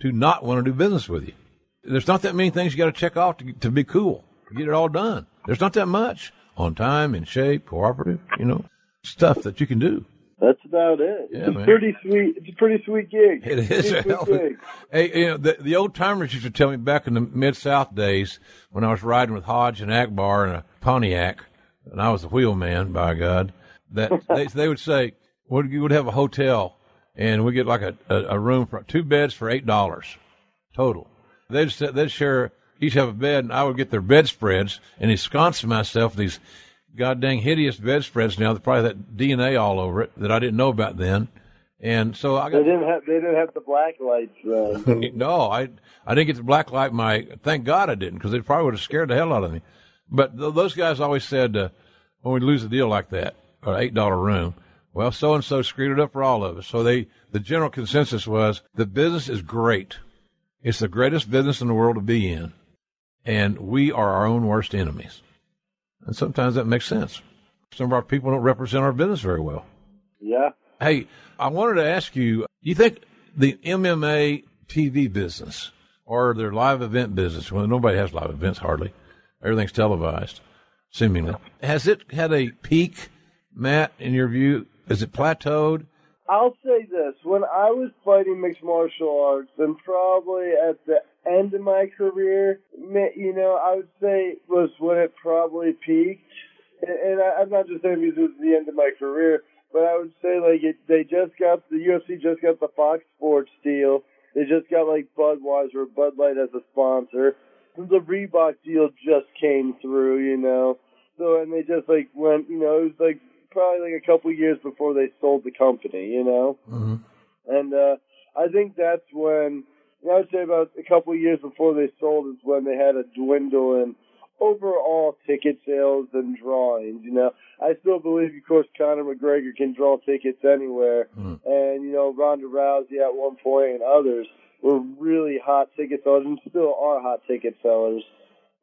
[SPEAKER 1] to not want to do business with you. There's not that many things you got to check off to, to be cool, get it all done. There's not that much on time, in shape, cooperative, you know, stuff that you can do.
[SPEAKER 5] That's about it.
[SPEAKER 1] Yeah,
[SPEAKER 5] it's a
[SPEAKER 1] man.
[SPEAKER 5] pretty sweet. It's a pretty sweet gig.
[SPEAKER 1] It is a
[SPEAKER 5] sweet
[SPEAKER 1] hell of
[SPEAKER 5] gig.
[SPEAKER 1] Hey, you know, the, the old timers used to tell me back in the mid South days when I was riding with Hodge and Akbar in a Pontiac, and I was the wheelman, by God, that they, they would say, well, you would have a hotel and we get like a, a, a room for two beds for eight dollars total. They'd they'd share each have a bed, and I would get their bedspreads and ensconce myself in these god dang hideous bedspreads now. That probably that DNA all over it that I didn't know about then. And so I
[SPEAKER 5] They
[SPEAKER 1] got
[SPEAKER 5] didn't have. They didn't have the black lights then.
[SPEAKER 1] no, I I didn't get the black light my. Thank God I didn't, because they probably would have scared the hell out of me. But th- those guys always said uh, when we lose a deal like that, or eight dollar room, well, so and so screwed it up for all of us. So they the general consensus was the business is great. It's the greatest business in the world to be in, and we are our own worst enemies. And sometimes that makes sense. Some of our people don't represent our business very well.
[SPEAKER 5] yeah.
[SPEAKER 1] Hey, I wanted to ask you, do you think the MMA TV business or their live event business, well, nobody has live events hardly, everything's televised, seemingly, has it had a peak, Matt, in your view? Is it plateaued?
[SPEAKER 5] I'll say this: when I was fighting mixed martial arts, and probably at the end of my career, you know, I would say was when it probably peaked. And I, I'm not just saying because it was the end of my career, but I would say like it, they just got the UFC just got the Fox Sports deal. They just got like Budweiser, Bud Light as a sponsor. The Reebok deal just came through, you know. So and they just like went, you know, it was like probably like a couple years before they sold the company, you know.
[SPEAKER 1] Mm-hmm.
[SPEAKER 5] And uh I think that's when I would say about a couple of years before they sold is when they had a dwindle in overall ticket sales and drawings. You know, I still believe, of course, Conor McGregor can draw tickets anywhere,
[SPEAKER 1] Mm.
[SPEAKER 5] and you know Ronda Rousey at one point and others were really hot ticket sellers and still are hot ticket sellers.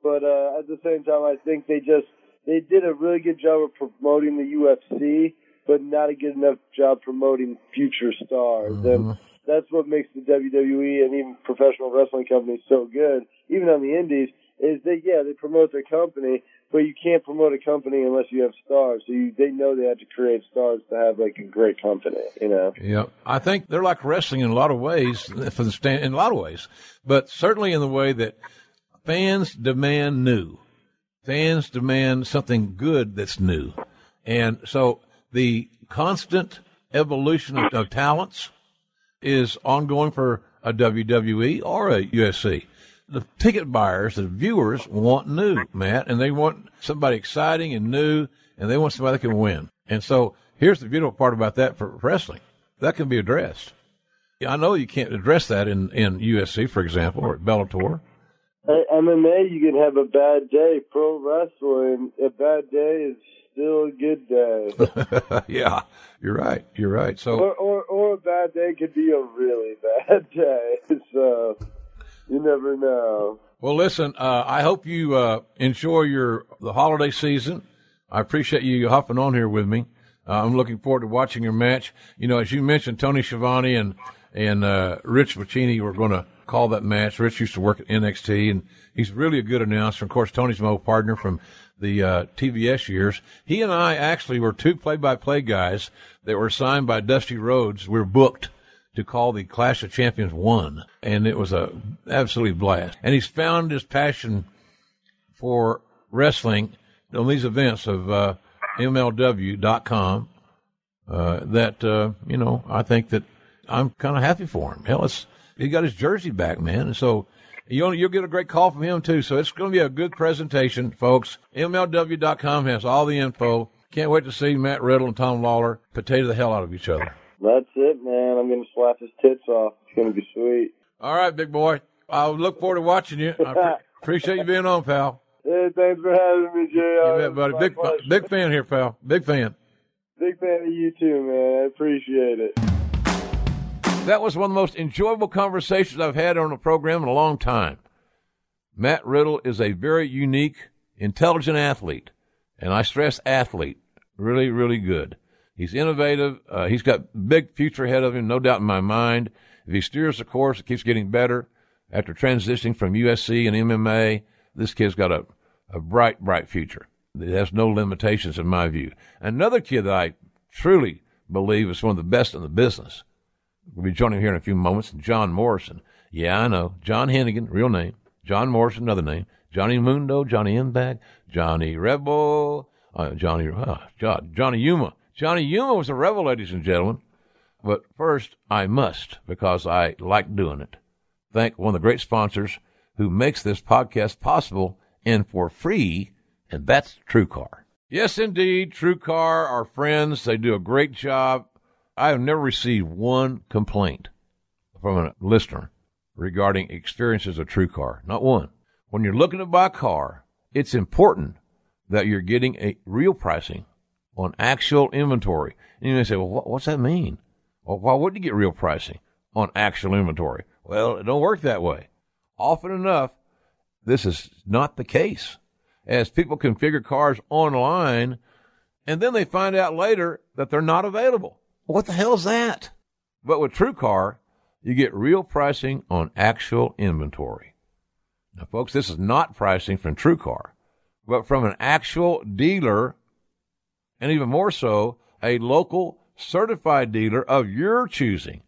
[SPEAKER 5] But uh, at the same time, I think they just they did a really good job of promoting the UFC, but not a good enough job promoting future stars. And that's what makes the WWE and even professional wrestling companies so good, even on the indies, is that yeah they promote their company, but you can't promote a company unless you have stars. So you, they know they have to create stars to have like a great company, you know.
[SPEAKER 1] Yeah, I think they're like wrestling in a lot of ways, for the stand in a lot of ways, but certainly in the way that fans demand new. Fans demand something good that's new, and so the constant evolution of, of talents is ongoing for a WWE or a UFC. The ticket buyers, the viewers want new, Matt, and they want somebody exciting and new, and they want somebody that can win. And so here's the beautiful part about that for wrestling. That can be addressed. I know you can't address that in, in UFC, for example, or at Bellator.
[SPEAKER 5] Uh, at MMA, you can have a bad day. Pro wrestling, a bad day is still a good day.
[SPEAKER 1] yeah, you're right. You're right. So
[SPEAKER 5] or, or or a bad day could be a really bad day. So you never know.
[SPEAKER 1] Well, listen. Uh, I hope you uh, enjoy your the holiday season. I appreciate you hopping on here with me. Uh, I'm looking forward to watching your match. You know, as you mentioned, Tony Schiavone and and uh, Rich Bocchini were going to call that match. Rich used to work at NXT, and he's really a good announcer. Of course, Tony's my old partner from the uh, TBS years. He and I actually were two play-by-play guys that were signed by Dusty Rhodes. We were booked to call the Clash of Champions one, and it was a absolute blast. And he's found his passion for wrestling on these events of uh, MLW.com. Uh, that uh, you know, I think that I'm kind of happy for him. Hell, it's, he got his jersey back, man, and so. You'll, you'll get a great call from him too. So it's going to be a good presentation, folks. MLW.com has all the info. Can't wait to see Matt Riddle and Tom Lawlor potato the hell out of each other.
[SPEAKER 5] That's it, man. I'm gonna slap his tits off. It's gonna be sweet.
[SPEAKER 1] All right, big boy. I'll look forward to watching you. I pre- appreciate you being on, pal.
[SPEAKER 5] Hey, thanks for having me, Jay.
[SPEAKER 1] You bet, buddy. Big, big fan here, pal. Big fan.
[SPEAKER 5] Big fan of you too, man. I appreciate it.
[SPEAKER 1] That was one of the most enjoyable conversations I've had on the program in a long time. Matt Riddle is a very unique, intelligent athlete, and I stress athlete. Really, really good. He's innovative. Uh, he's got big future ahead of him, no doubt in my mind. If he steers the course, it keeps getting better. After transitioning from UFC and MMA, this kid's got a, a bright, bright future. It has no limitations in my view. Another kid that I truly believe is one of the best in the business. We'll be joining here in a few moments. John Morrison. Yeah, I know. John Hennigan, real name. John Morrison, another name. Johnny Mundo, Johnny Impact, Johnny Rebel, uh, Johnny, uh, Johnny Yuma. Johnny Yuma was a rebel, ladies and gentlemen. But first, I must, because I like doing it, thank one of the great sponsors who makes this podcast possible and for free, and that's TrueCar. Yes, indeed, TrueCar, our friends, they do a great job. I have never received one complaint from a listener regarding experiences of TrueCar. Not one. When you're looking to buy a car, it's important that you're getting a real pricing on actual inventory. And you may say, well, what, what's that mean? Well, why wouldn't you get real pricing on actual inventory? Well, it don't work that way. Often enough, this is not the case as people configure cars online and then they find out later that they're not available. What the hell is that? But with TrueCar, you get real pricing on actual inventory. Now, folks, this is not pricing from TrueCar, but from an actual dealer, and even more so, a local certified dealer of your choosing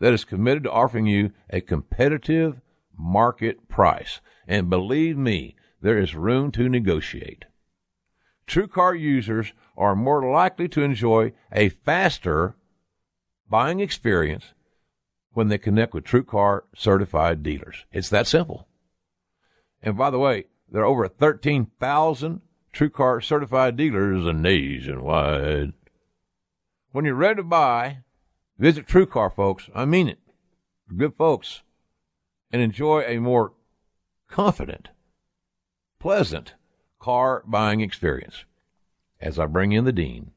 [SPEAKER 1] that is committed to offering you a competitive market price. And believe me, there is room to negotiate. TrueCar users are more likely to enjoy a faster buying experience when they connect with TrueCar certified dealers. It's that simple. And by the way, there are over 13,000 TrueCar certified dealers nationwide. When you're ready to buy, visit TrueCar, folks. I mean it. Good folks. And enjoy a more confident, pleasant car buying experience. As I bring in the Dean,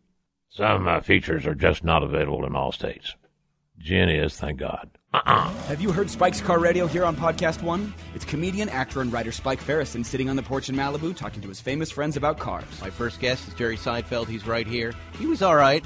[SPEAKER 1] some of my features are just not available in all states. Jen is, thank God.
[SPEAKER 6] Uh-uh. Have you heard Spike's Car Radio here on Podcast One? It's comedian, actor, and writer Spike Feresten sitting on the porch in Malibu talking to his famous friends about cars.
[SPEAKER 7] My first guest is Jerry Seinfeld. He's right here. He was all right.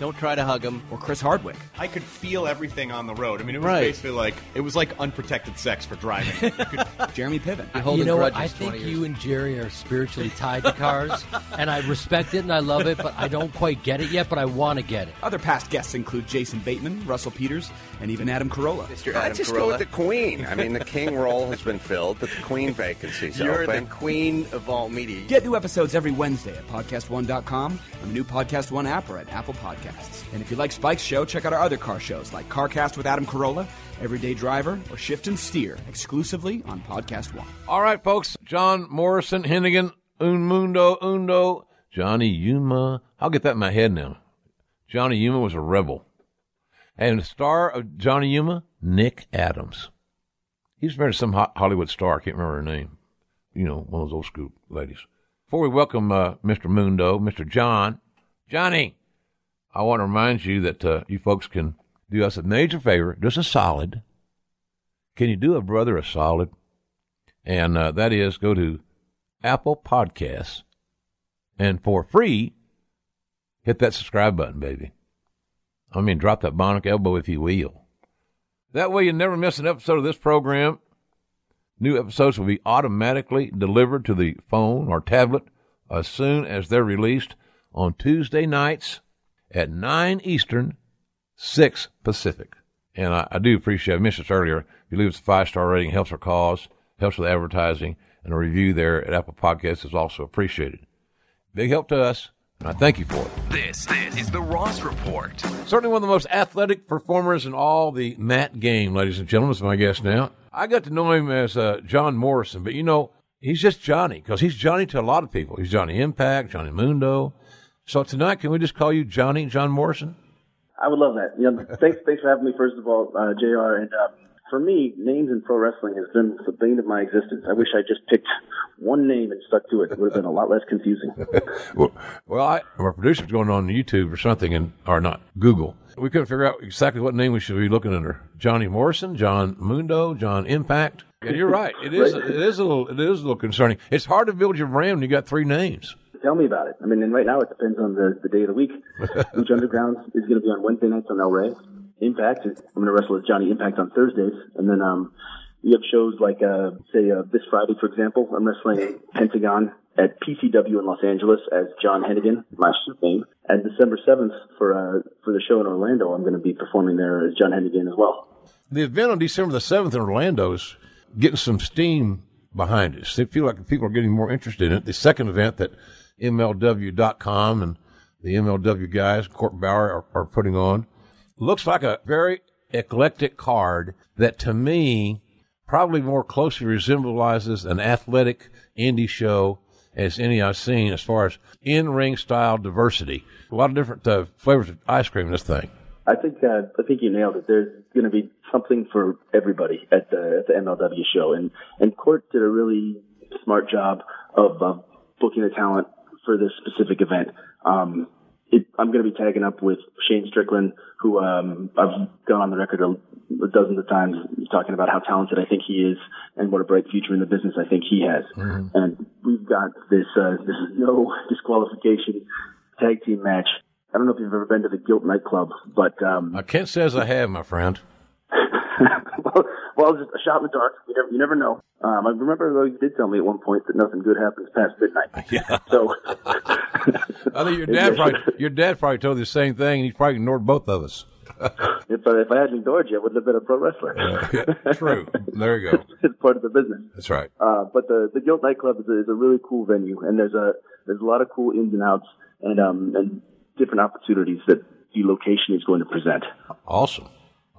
[SPEAKER 7] Don't try to hug him.
[SPEAKER 6] Or Chris Hardwick.
[SPEAKER 8] I could feel everything on the road. I mean, it was
[SPEAKER 7] Right.
[SPEAKER 8] basically like it was like unprotected sex for driving. Could-
[SPEAKER 6] Jeremy Piven.
[SPEAKER 7] I hold
[SPEAKER 9] you know what? I think
[SPEAKER 7] years
[SPEAKER 9] you and Jerry are spiritually tied to cars, and I respect it and I love it, but I don't quite get it yet. But I want to get it.
[SPEAKER 6] Other past guests include Jason Bateman, Russell Peters, and even Adam Carolla.
[SPEAKER 10] Mr. Adam just go with the queen. I mean, the king role has been filled, but the queen vacancy's
[SPEAKER 7] You're
[SPEAKER 10] open.
[SPEAKER 7] the queen of all media.
[SPEAKER 6] Get new episodes every Wednesday at podcast1.com, on the new Podcast One app, or at Apple Podcasts. And if you like Spike's show, check out our other car shows like CarCast with Adam Carolla, Everyday Driver, or Shift and Steer, exclusively on Podcast One.
[SPEAKER 1] All right, folks. John Morrison, Hennigan, Un Mundo, Undo, Johnny Yuma. I'll get that in my head now. Johnny Yuma was a rebel. And the star of Johnny Yuma, Nick Adams. He's married to some Ho- Hollywood star. I can't remember her name. You know, one of those old school ladies. Before we welcome uh, Mr. Mundo, Mr. John, Johnny, I want to remind you that uh, you folks can do us a major favor, just a solid. Can you do a brother a solid? And uh, that is go to Apple Podcasts and for free, hit that subscribe button, baby. I mean, drop that bionic elbow if you will. That way you never miss an episode of this program. New episodes will be automatically delivered to the phone or tablet as soon as they're released on Tuesday nights at 9 Eastern, 6 Pacific. And I, I do appreciate, I mentioned this earlier, if you leave us a five star rating, helps our cause, helps with advertising, and a review there at Apple Podcasts is also appreciated. Big help to us, and I thank you for it.
[SPEAKER 2] This, this is the Ross Report.
[SPEAKER 1] Certainly one of the most athletic performers in all the mat game, ladies and gentlemen, is my guest now. I got to know him as uh, John Morrison, but you know, he's just Johnny because he's Johnny to a lot of people. He's Johnny Impact, Johnny Mundo. So tonight, can we just call you Johnny John Morrison?
[SPEAKER 11] I would love that. Yeah, thanks, thanks for having me. First of all, uh, Jr. And um, for me, names in pro wrestling has been the bane of my existence. I wish I just picked one name and stuck to it, it would have been a lot less confusing.
[SPEAKER 1] well, well, I, our producer's going on YouTube or something, and or not Google. We couldn't figure out exactly what name we should be looking under. Johnny Morrison, John Mundo, John Impact. And you're right. It is. It is a little. It is a little concerning. It's hard to build your brand when you got three names.
[SPEAKER 11] Tell me about it. I mean, and right now it depends on the, the day of the week. Lucha Underground is going to be on Wednesday nights on El Rey. Impact, is, I'm going to wrestle with Johnny Impact on Thursdays, and then um, we have shows like, uh, say, uh, this Friday, for example, I'm wrestling Pentagon at PCW in Los Angeles as John Hennigan, my suit name. And December 7th for uh, for the show in Orlando, I'm going to be performing there as John Hennigan as well.
[SPEAKER 1] The event on December the 7th in Orlando is getting some steam behind it. They feel like people are getting more interested in it. The second event that MLW.com and the MLW guys, Court Bauer, are, are putting on looks like a very eclectic card that to me probably more closely resembles an athletic indie show as any I've seen as far as in ring style diversity. A lot of different uh, flavors of ice cream in this thing.
[SPEAKER 11] I think uh, I think you nailed it. There's going to be something for everybody at the at the MLW show, and and Court did a really smart job of uh, booking the talent for this specific event. Um, it, I'm going to be tagging up with Shane Strickland, who um, I've gone on the record a, dozens of times talking about how talented I think he is and what a bright future in the business I think he has.
[SPEAKER 1] Mm-hmm.
[SPEAKER 11] And we've got this uh, this no disqualification tag team match. I don't know if you've ever been to the Gilt nightclub, but um,
[SPEAKER 1] I can't say as I have, my friend.
[SPEAKER 11] well, well, just a shot in the dark. You never, you never know. Um, I remember though you did tell me at one point that nothing good happens past midnight.
[SPEAKER 1] Yeah.
[SPEAKER 11] So
[SPEAKER 1] I think your dad probably your dad probably told you the same thing, and he probably ignored both of us.
[SPEAKER 11] if I, if I hadn't ignored you, I wouldn't have been a pro wrestler.
[SPEAKER 1] Yeah, true. There you go.
[SPEAKER 11] it's part of the business.
[SPEAKER 1] That's right.
[SPEAKER 11] Uh, but the the Gilt nightclub is a, is a really cool venue, and there's a there's a lot of cool ins and outs, and um and different opportunities that the location is going to present.
[SPEAKER 1] Awesome.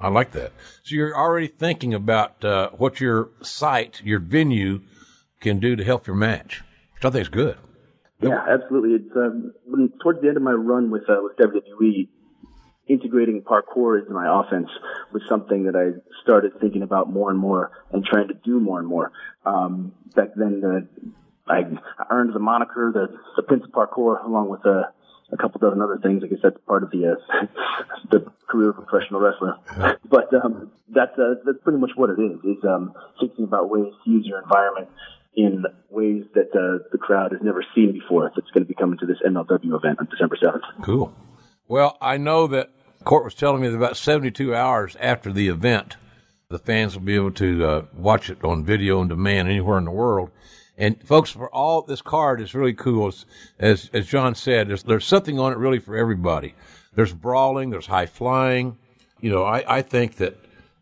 [SPEAKER 1] I like that. So you're already thinking about uh, what your site, your venue, can do to help your match, which I think is good.
[SPEAKER 11] Yeah, absolutely. It's um, when, towards the end of my run with uh, with WWE, integrating parkour into my offense was something that I started thinking about more and more and trying to do more and more. Um, back then, uh, I, earned the moniker the, the Prince of Parkour along with uh, a couple dozen other things. I guess that's part of the uh, the career of a professional wrestler. But um, that's uh, that's pretty much what it is. Is um, thinking about ways to use your environment in ways that uh, the crowd has never seen before. That's going to be coming to this MLW event on December seventh.
[SPEAKER 1] Cool. Well, I know that Court was telling me that about 72 hours after the event, the fans will be able to uh, watch it on video on demand anywhere in the world. And folks, for all this card is really cool. It's, as as John said, there's there's something on it really for everybody. There's brawling, there's high flying. You know, I, I think that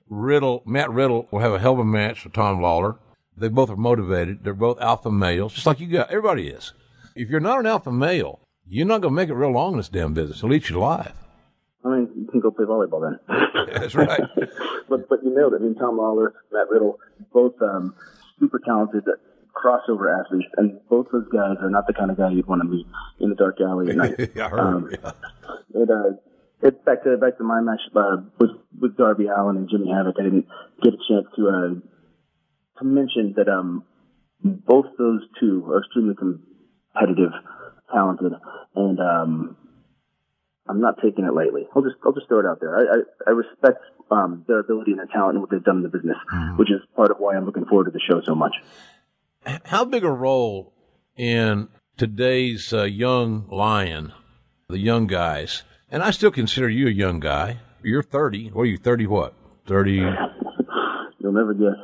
[SPEAKER 1] Riddle, Matt Riddle, will have a hell of a match with Tom Lawlor. They both are motivated. They're both alpha males, just like you got. Everybody is. If you're not an alpha male, you're not going to make it real long in this damn business. It'll eat you alive.
[SPEAKER 11] I mean, you can go play volleyball then.
[SPEAKER 1] That's right.
[SPEAKER 11] but but you nailed it. I mean, Tom Lawlor, Matt Riddle, both um, super talented crossover athletes, and both those guys are not the kind of guy you'd want to meet in the dark alley at night.
[SPEAKER 1] I heard.
[SPEAKER 11] Um,
[SPEAKER 1] yeah.
[SPEAKER 11] It uh, it's back to back to my match uh, with with Darby Allin and Jimmy Havoc. I didn't get a chance to uh, to mention that um both those two are extremely competitive, talented, and um I'm not taking it lightly. I'll just I'll just throw it out there. I I, I respect um their ability and their talent and what they've done in the business, which is part of why I'm looking forward to the show so much.
[SPEAKER 1] How big a role in today's uh, young lion, the young guys, and I still consider you a young guy. You're 30. What are you, 30 what? 30.
[SPEAKER 11] You'll never guess.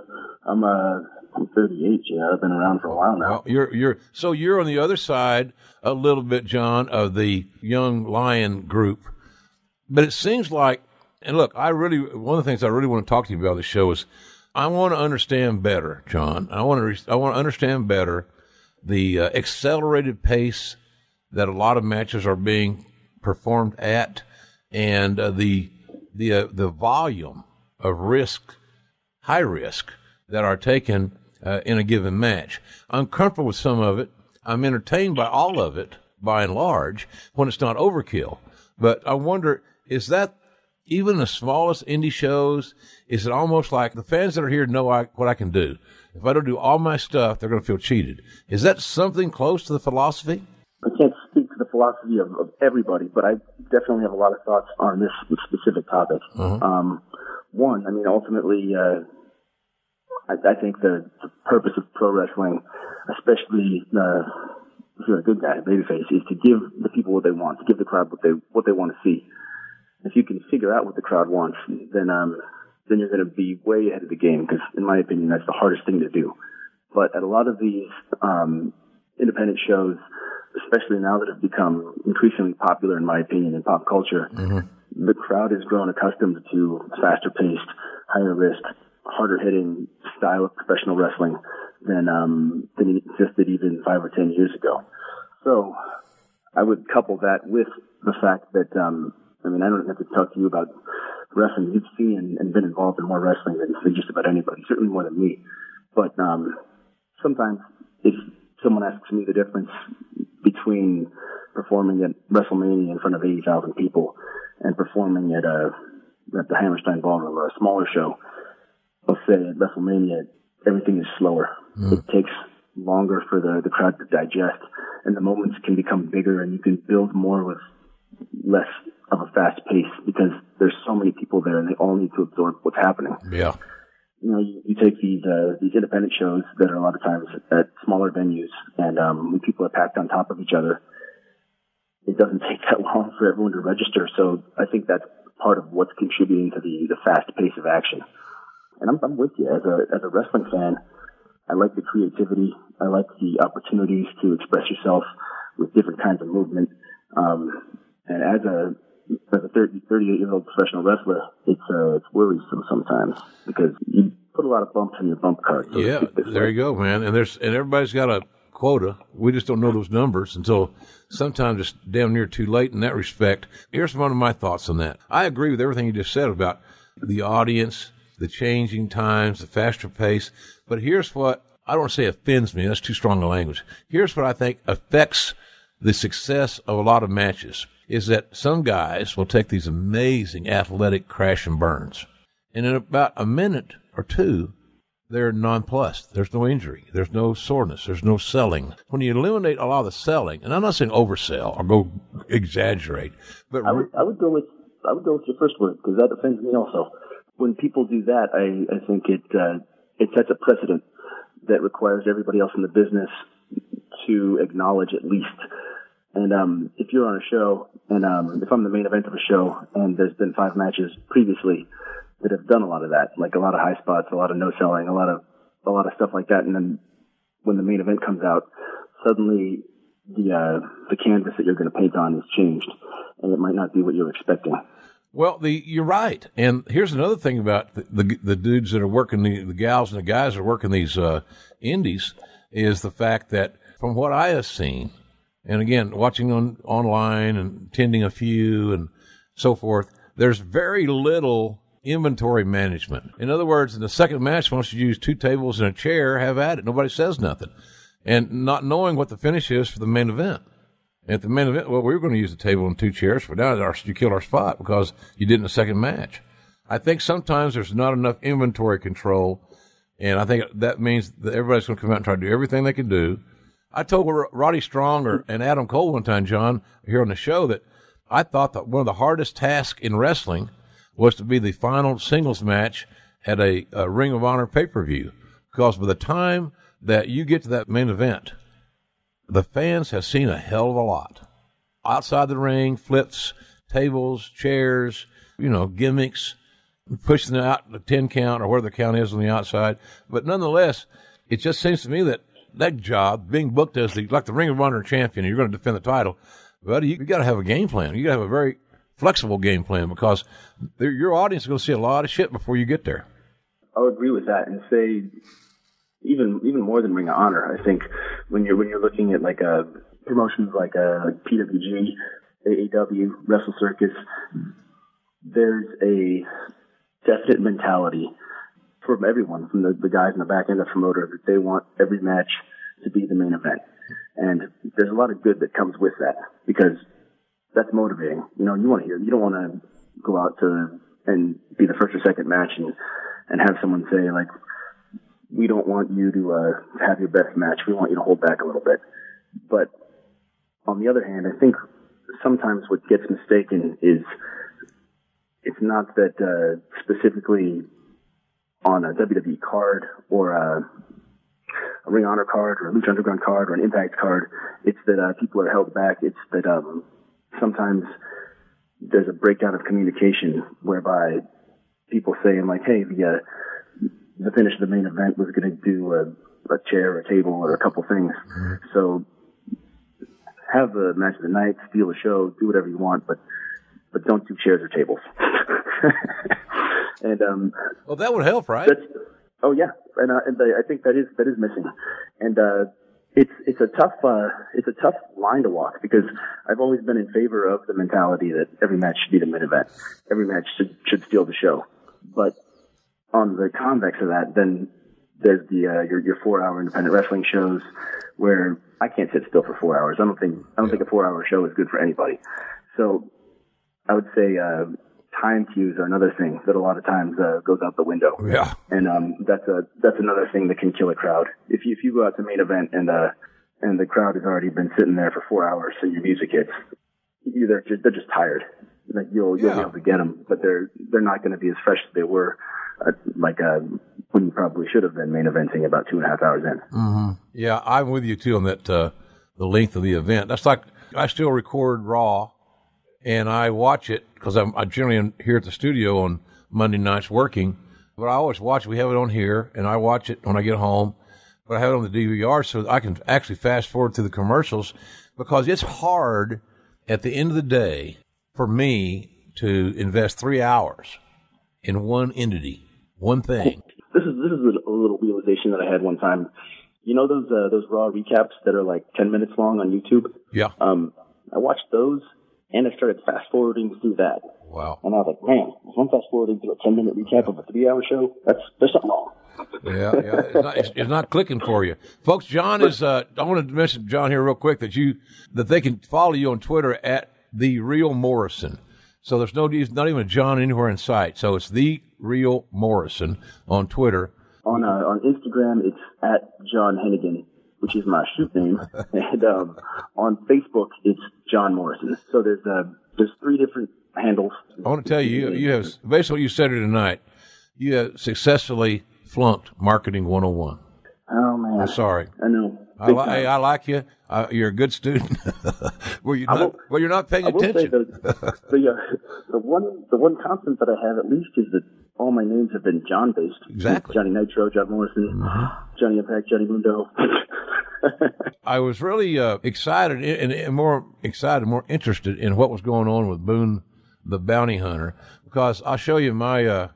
[SPEAKER 11] I'm uh I'm 38. Yeah, I've been around for a while now.
[SPEAKER 1] Well, you're, you're, so you're on the other side a little bit, John, of the young lion group. But it seems like, and look, I really, one of the things I really want to talk to you about this show is I want to understand better, John. I want to, re- I want to understand better the uh, accelerated pace that a lot of matches are being performed at, and uh, the the uh, the volume of risk, high risk that are taken uh, in a given match. I'm comfortable with some of it. I'm entertained by all of it, by and large, when it's not overkill. But I wonder, is that even the smallest indie shows? Is it almost like the fans that are here know I, what I can do? if I don't do all my stuff, they're going to feel cheated. Is that something close to the philosophy?
[SPEAKER 11] I can't speak to the philosophy of, of everybody, but I definitely have a lot of thoughts on this specific topic.
[SPEAKER 1] Uh-huh.
[SPEAKER 11] Um, one, I mean, ultimately, uh, I, I think the, the purpose of pro wrestling, especially uh, if you're a good guy, babyface, is to give the people what they want, to give the crowd what they what they want to see. If you can figure out what the crowd wants, then um, then you're going to be way ahead of the game. Because, in my opinion, that's the hardest thing to do. But at a lot of these um, independent shows, especially now that have become increasingly popular, in my opinion, in pop culture, the crowd has grown accustomed to faster paced, higher risk, harder hitting style of professional wrestling than um, than existed even five or ten years ago. So I would couple that with the fact that um, I mean I don't have to talk to you about wrestling. You've seen and, and been involved in more wrestling than, than just about anybody, certainly more than me. But um, sometimes if someone asks me the difference between performing at WrestleMania in front of 80,000 people and performing at a at the Hammerstein Ballroom or a smaller show, I'll say at WrestleMania everything is slower. It takes longer for the, the crowd to digest, and the moments can become bigger, and you can build more with less of a fast pace because there's so many people there, and they all need to absorb what's happening
[SPEAKER 1] Yeah.
[SPEAKER 11] you know, you, you take these uh, these independent shows that are a lot of times at smaller venues, and um, when people are packed on top of each other, it doesn't take that long for everyone to register. So I think that's part of what's contributing to the the fast pace of action. And I'm, I'm with you as a as a wrestling fan. I like the creativity. I like the opportunities to express yourself with different kinds of movement. Um, and as a as a 30, 38 year old professional wrestler, it's uh, it's worrisome sometimes because you put a lot of bumps in your bump card. so
[SPEAKER 1] Yeah, there
[SPEAKER 11] way.
[SPEAKER 1] you go, man. And there's and everybody's got a quota. We just don't know those numbers until sometimes it's damn near too late in that respect. Here's one of my thoughts on that. I agree with everything you just said about the audience, the changing times, the faster pace. But here's what I don't want to say offends me. That's too strong a language. Here's what I think affects the success of a lot of matches is that some guys will take these amazing athletic crash and burns. And in about a minute or two, they're nonplussed. There's no injury. There's no soreness. There's no selling. When you eliminate a lot of the selling, and I'm not saying oversell or go exaggerate, but
[SPEAKER 11] I would I would go with I would go with your first word because that offends me also. When people do that, I I think it uh, it sets a precedent that requires everybody else in the business to acknowledge at least. And um, if you're on a show, and um, if I'm the main event of a show, and there's been five matches previously that have done a lot of that, like a lot of high spots, a lot of no selling, a lot of a lot of stuff like that, and then when the main event comes out, suddenly the uh, the canvas that you're going to paint on is changed, and it might not be what you're expecting.
[SPEAKER 1] Well, the you're right. And here's another thing about the the, the dudes that are working the, the gals and the guys that are working these uh, indies is the fact that from what I have seen, and again watching on online and attending a few and so forth, there's very little inventory management. In other words, in the second match, once you use two tables and a chair, have at it. Nobody says nothing, and not knowing what the finish is for the main event. At the main event, well, we were going to use the table and two chairs, but now our, you killed our spot because you did in the second match. I think sometimes there's not enough inventory control, and I think that means that everybody's going to come out and try to do everything they can do. I told Roddy Strong or, and Adam Cole one time, John, here on the show, that I thought that one of the hardest tasks in wrestling was to be the final singles match at a, a Ring of Honor pay per view, because by the time that you get to that main event, the fans have seen a hell of a lot. Outside the ring, flips, tables, chairs, you know, gimmicks, pushing out the 10 count or where the count is on the outside. But nonetheless, it just seems to me that that job, being booked as the, like the Ring of Honor champion, you're going to defend the title, but you, you got to have a game plan. You got to have a very flexible game plan because your audience is going to see a lot of shit before you get there.
[SPEAKER 11] I'll agree with that and say even even more than Ring of Honor. I think when you're when you're looking at like a promotions like uh, a like PWG, AAW, Wrestle Circus, there's a definite mentality from everyone, from the, the guys in the back end of promoter, that they want every match to be the main event. And there's a lot of good that comes with that because that's motivating. You know, you want to hear, you don't want to go out to and be the first or second match and and have someone say like, we don't want you to, uh, have your best match. We want you to hold back a little bit. But on the other hand, I think sometimes what gets mistaken is it's not that uh, specifically on a WWE card or a, a Ring Honor card or a Lucha Underground card or an Impact card. It's that uh, people are held back. It's that um, sometimes there's a breakdown of communication whereby people saying like, "Hey, the uh, the finish of the main event was going to do a, a chair, or a table, or a couple things." So have the match of the night, steal the show, do whatever you want, but but don't do chairs or tables. and um,
[SPEAKER 1] well, that would help, right?
[SPEAKER 11] Oh yeah, and, uh, and I think that is that is missing, and uh, it's it's a tough uh, it's a tough line to walk because I've always been in favor of the mentality that every match should be the main event, every match should should steal the show, but on the convex of that, then there's the uh, your your four hour independent wrestling shows where I can't sit still for four hours. I don't think I don't think a four hour show is good for anybody. So I would say uh, time cues are another thing that a lot of times uh, goes out the window.
[SPEAKER 1] Yeah.
[SPEAKER 11] And um, that's a that's another thing that can kill a crowd. If you if you go out to main event and uh and the crowd has already been sitting there for four hours and your music hits, they're just, they're just tired. Like you'll you'll
[SPEAKER 1] Yeah.
[SPEAKER 11] be able to get them, but they're they're not going to be as fresh as they were. Uh, like uh, when you probably should have been main eventing about two and a half hours in.
[SPEAKER 1] Mm-hmm. Yeah, I'm with you too on that. Uh, the length of the event. That's like I still record Raw, and I watch it because I'm I generally here at the studio on Monday nights working. But I always watch. We have it on here, and I watch it when I get home. But I have it on the DVR so I can actually fast forward to the commercials because it's hard at the end of the day for me to invest three hours in one entity, one thing.
[SPEAKER 11] This is this is a little realization that I had one time. You know those uh, those raw recaps that are like ten minutes long on YouTube.
[SPEAKER 1] Yeah.
[SPEAKER 11] Um, I watched those and I started fast forwarding through that.
[SPEAKER 1] Wow.
[SPEAKER 11] And I was like, man, if I'm fast forwarding through a ten minute recap of a three hour show, that's there's something wrong.
[SPEAKER 1] yeah, yeah. It's not, it's, it's not clicking for you, folks. John is. Uh, I want to mention John here real quick that you that they can follow you on Twitter at the real Morrison. So there's no there's not even a John anywhere in sight. So it's the real Morrison on Twitter.
[SPEAKER 11] On uh, on Instagram, it's at John Hennigan, which is my shoot name, and um, on Facebook, it's John Morrison. So there's uh, there's three different handles.
[SPEAKER 1] I want to tell you, you, have basically what you said here tonight. You have successfully flunked marketing 101.
[SPEAKER 11] Oh man,
[SPEAKER 1] I'm sorry.
[SPEAKER 11] I know.
[SPEAKER 1] I, li- hey, I like you. Uh, you're a good student. well, you
[SPEAKER 11] I
[SPEAKER 1] not,
[SPEAKER 11] will-
[SPEAKER 1] well, you're not paying
[SPEAKER 11] I
[SPEAKER 1] attention.
[SPEAKER 11] the, the, uh, the one the one constant that I have at least is that all my names have been John based.
[SPEAKER 1] Exactly.
[SPEAKER 11] Johnny Nitro, John Morrison, Johnny Impact, Johnny Mundo.
[SPEAKER 1] I was really uh, excited and, and more excited, more interested in what was going on with Boone the Bounty Hunter because I'll show you my uh,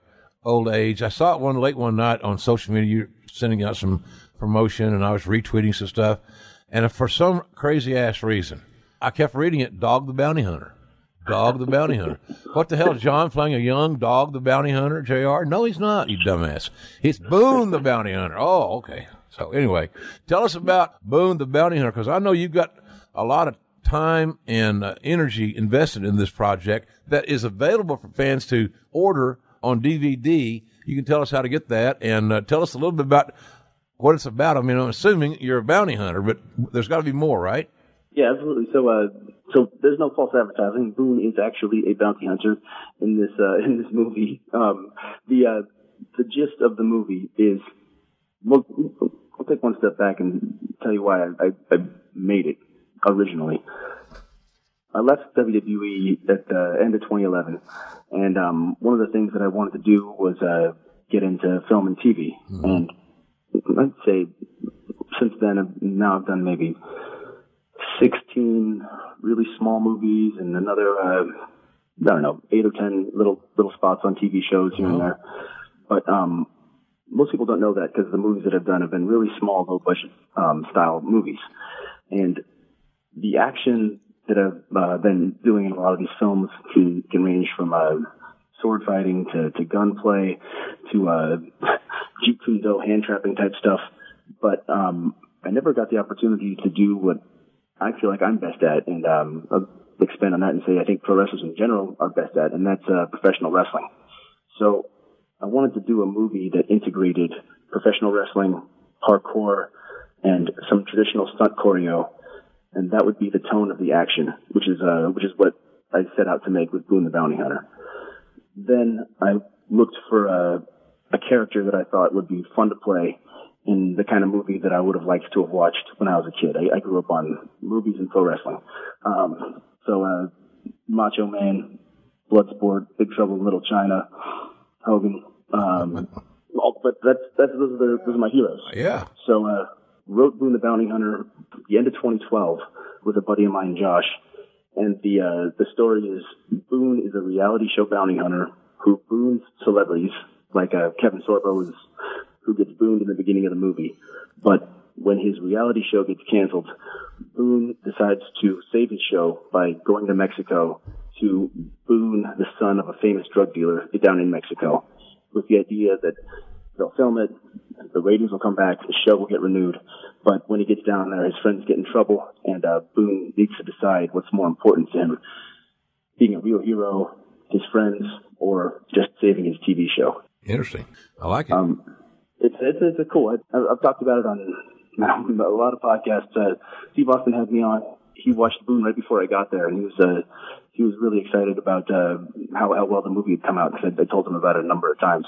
[SPEAKER 1] old age. I saw it one late one night on social media. You sending out some promotion, and I was retweeting some stuff. And for some crazy ass reason, I kept reading it. Dog the Bounty Hunter. Dog the Bounty Hunter. What the hell is John playing a young dog the Bounty Hunter, JR? No, he's not, you dumbass. It's Boone the Bounty Hunter. Oh, okay. So anyway, tell us about Boone the Bounty Hunter because I know you've got a lot of time and uh, energy invested in this project that is available for fans to order on DVD. You can tell us how to get that and uh, tell us a little bit about what it's about. I mean, I'm assuming you're a bounty hunter, but there's got to be more, right?
[SPEAKER 11] Yeah, absolutely. So uh, so there's no false advertising. Boone is actually a bounty hunter in this uh, in this movie. Um, the uh, the gist of the movie is well, I'll take one step back and tell you why I, I, I made it originally. I left WWE at the end of 2011, and um, one of the things that I wanted to do was uh, get into film and TV. And I'd say since then, I've- now I've done maybe 16 really small movies and another, uh, I don't know, eight or 10 little little spots on TV shows here and there. But um, most people don't know that because the movies that I've done have been really small, low budget um, style movies. And the action that I've uh, been doing in a lot of these films can, can range from uh, sword fighting to, to gunplay to uh, Jeet Kune Do hand trapping type stuff. But um, I never got the opportunity to do what I feel like I'm best at, and um, I'll expand on that and say I think pro wrestlers in general are best at, and that's uh, professional wrestling. So I wanted to do a movie that integrated professional wrestling, parkour, and some traditional stunt choreo, and that would be the tone of the action, which is uh, which is what I set out to make with Boone the Bounty Hunter. Then I looked for a, a character that I thought would be fun to play in the kind of movie that I would have liked to have watched when I was a kid. I, I grew up on movies and pro wrestling. Um, so, uh, Macho Man, Bloodsport, Big Trouble in Little China, Hogan, um, all, but that's, that's, those are the, those are my heroes.
[SPEAKER 1] Yeah.
[SPEAKER 11] So, uh, wrote Boone the Bounty Hunter at the end of 2012 with a buddy of mine, Josh. And the, uh, the story is Boone is a reality show bounty hunter who boons celebrities, like, uh, Kevin Sorbo is who gets booned in the beginning of the movie. But when his reality show gets canceled, Boone decides to save his show by going to Mexico to boon the son of a famous drug dealer down in Mexico with the idea that they'll film it, the ratings will come back, the show will get renewed. But when he gets down there, his friends get in trouble, and uh, Boone needs to decide what's more important to him being a real hero, his friends, or just saving his TV show.
[SPEAKER 1] Interesting. I like it.
[SPEAKER 11] Um, it's, it's, it's a cool. I, I've talked about it on a lot of podcasts. Uh, Steve Austin had me on. He watched Boone right before I got there, and he was uh, he was really excited about uh, how, how well the movie had come out. Because I, I told him about it a number of times.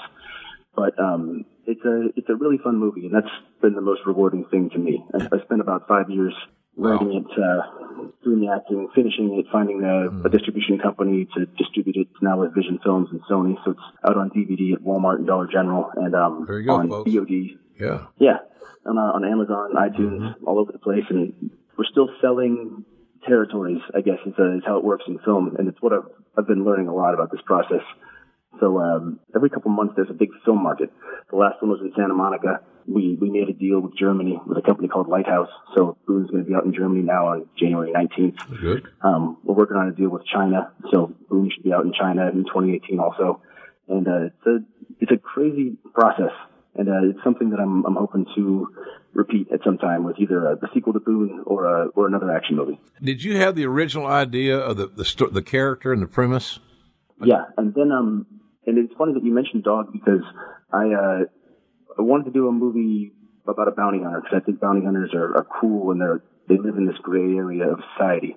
[SPEAKER 11] But um, it's a it's a really fun movie, and that's been the most rewarding thing to me. I, I spent about five years writing it, uh, doing the acting, finishing it, finding a,
[SPEAKER 1] Hmm.
[SPEAKER 11] a distribution company to distribute it. It's now with Vision Films and Sony, so it's out on DVD at Walmart and Dollar General, and um,
[SPEAKER 1] There you go,
[SPEAKER 11] on
[SPEAKER 1] folks.
[SPEAKER 11] VOD.
[SPEAKER 1] Yeah.
[SPEAKER 11] Yeah, on, uh, on Amazon, iTunes,
[SPEAKER 1] Mm-hmm.
[SPEAKER 11] all over the place, and we're still selling territories. I guess is, uh, is how it works in film, and it's what I've I've been learning a lot about this process. So um, every couple months, there's a big film market. The last one was in Santa Monica. We we made a deal with Germany with a company called Lighthouse. So Boone's going to be out in Germany now on January 19th.
[SPEAKER 1] Good.
[SPEAKER 11] Um, we're working on a deal with China, so Boone should be out in China in 2018 also. And uh, it's a it's a crazy process, and uh, it's something that I'm I'm hoping to repeat at some time with either a, the sequel to Boone or a, or another action movie.
[SPEAKER 1] Did you have the original idea of the the, sto- the character and the premise?
[SPEAKER 11] Yeah, and then um, and it's funny that you mentioned Dog because I uh, I wanted to do a movie about a bounty hunter because I think bounty hunters are, are cool and they're they live in this gray area of society,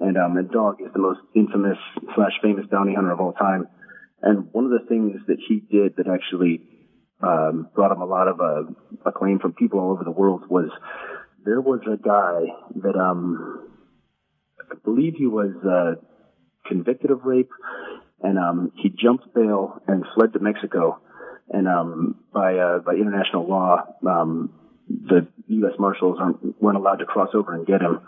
[SPEAKER 11] and um, and Dog is the most infamous slash famous bounty hunter of all time, and one of the things that he did that actually um, brought him a lot of uh, acclaim from people all over the world was there was a guy that um, I believe he was uh, convicted of rape and um, he jumped bail and fled to Mexico. And um, by uh, by international law, um, the U.S. Marshals aren't, weren't allowed to cross over and get him.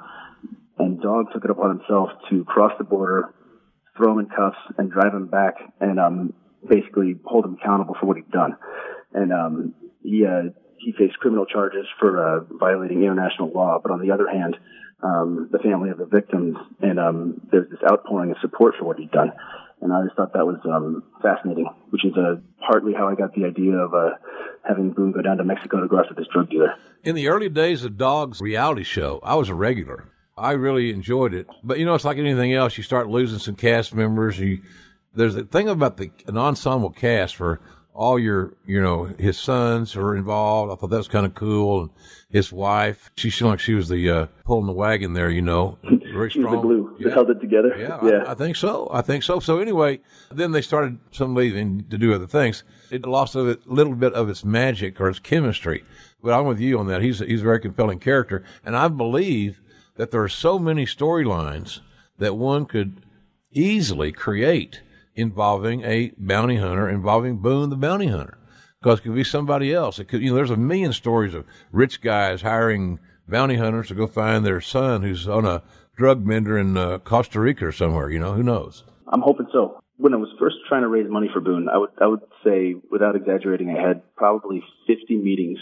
[SPEAKER 11] And Dog took it upon himself to cross the border, throw him in cuffs, and drive him back, and um, basically hold him accountable for what he'd done. And um, he uh, he faced criminal charges for uh, violating international law. But on the other hand, um, the family of the victims, and um, there's this outpouring of support for what he'd done. And I just thought that was um, fascinating, which is uh, partly how I got the idea of uh, having Boone go down to Mexico to go after this drug dealer.
[SPEAKER 1] In the early days of Dog's reality show, I was a regular. I really enjoyed it. But you know, it's like anything else. You start losing some cast members. You, there's a thing about the an ensemble cast for all your, you know, his sons are involved. I thought that was kind of cool. And his wife, she seemed like she was the uh, pulling the wagon there. You know, very
[SPEAKER 11] was the glue that held it together.
[SPEAKER 1] Yeah,
[SPEAKER 11] yeah.
[SPEAKER 1] I, I think so. I think so. So anyway, then they started some leaving to do other things. It lost a little bit of its magic or its chemistry. But I'm with you on that. He's he's a very compelling character, and I believe that there are so many storylines that one could easily create involving a bounty hunter, involving Boone the bounty hunter. Because it could be somebody else. It could, you know, there's a million stories of rich guys hiring bounty hunters to go find their son who's on a drug bender in uh, Costa Rica or somewhere. You know, who knows?
[SPEAKER 11] I'm hoping so. When I was first trying to raise money for Boone, I would I would say, without exaggerating, I had probably 50 meetings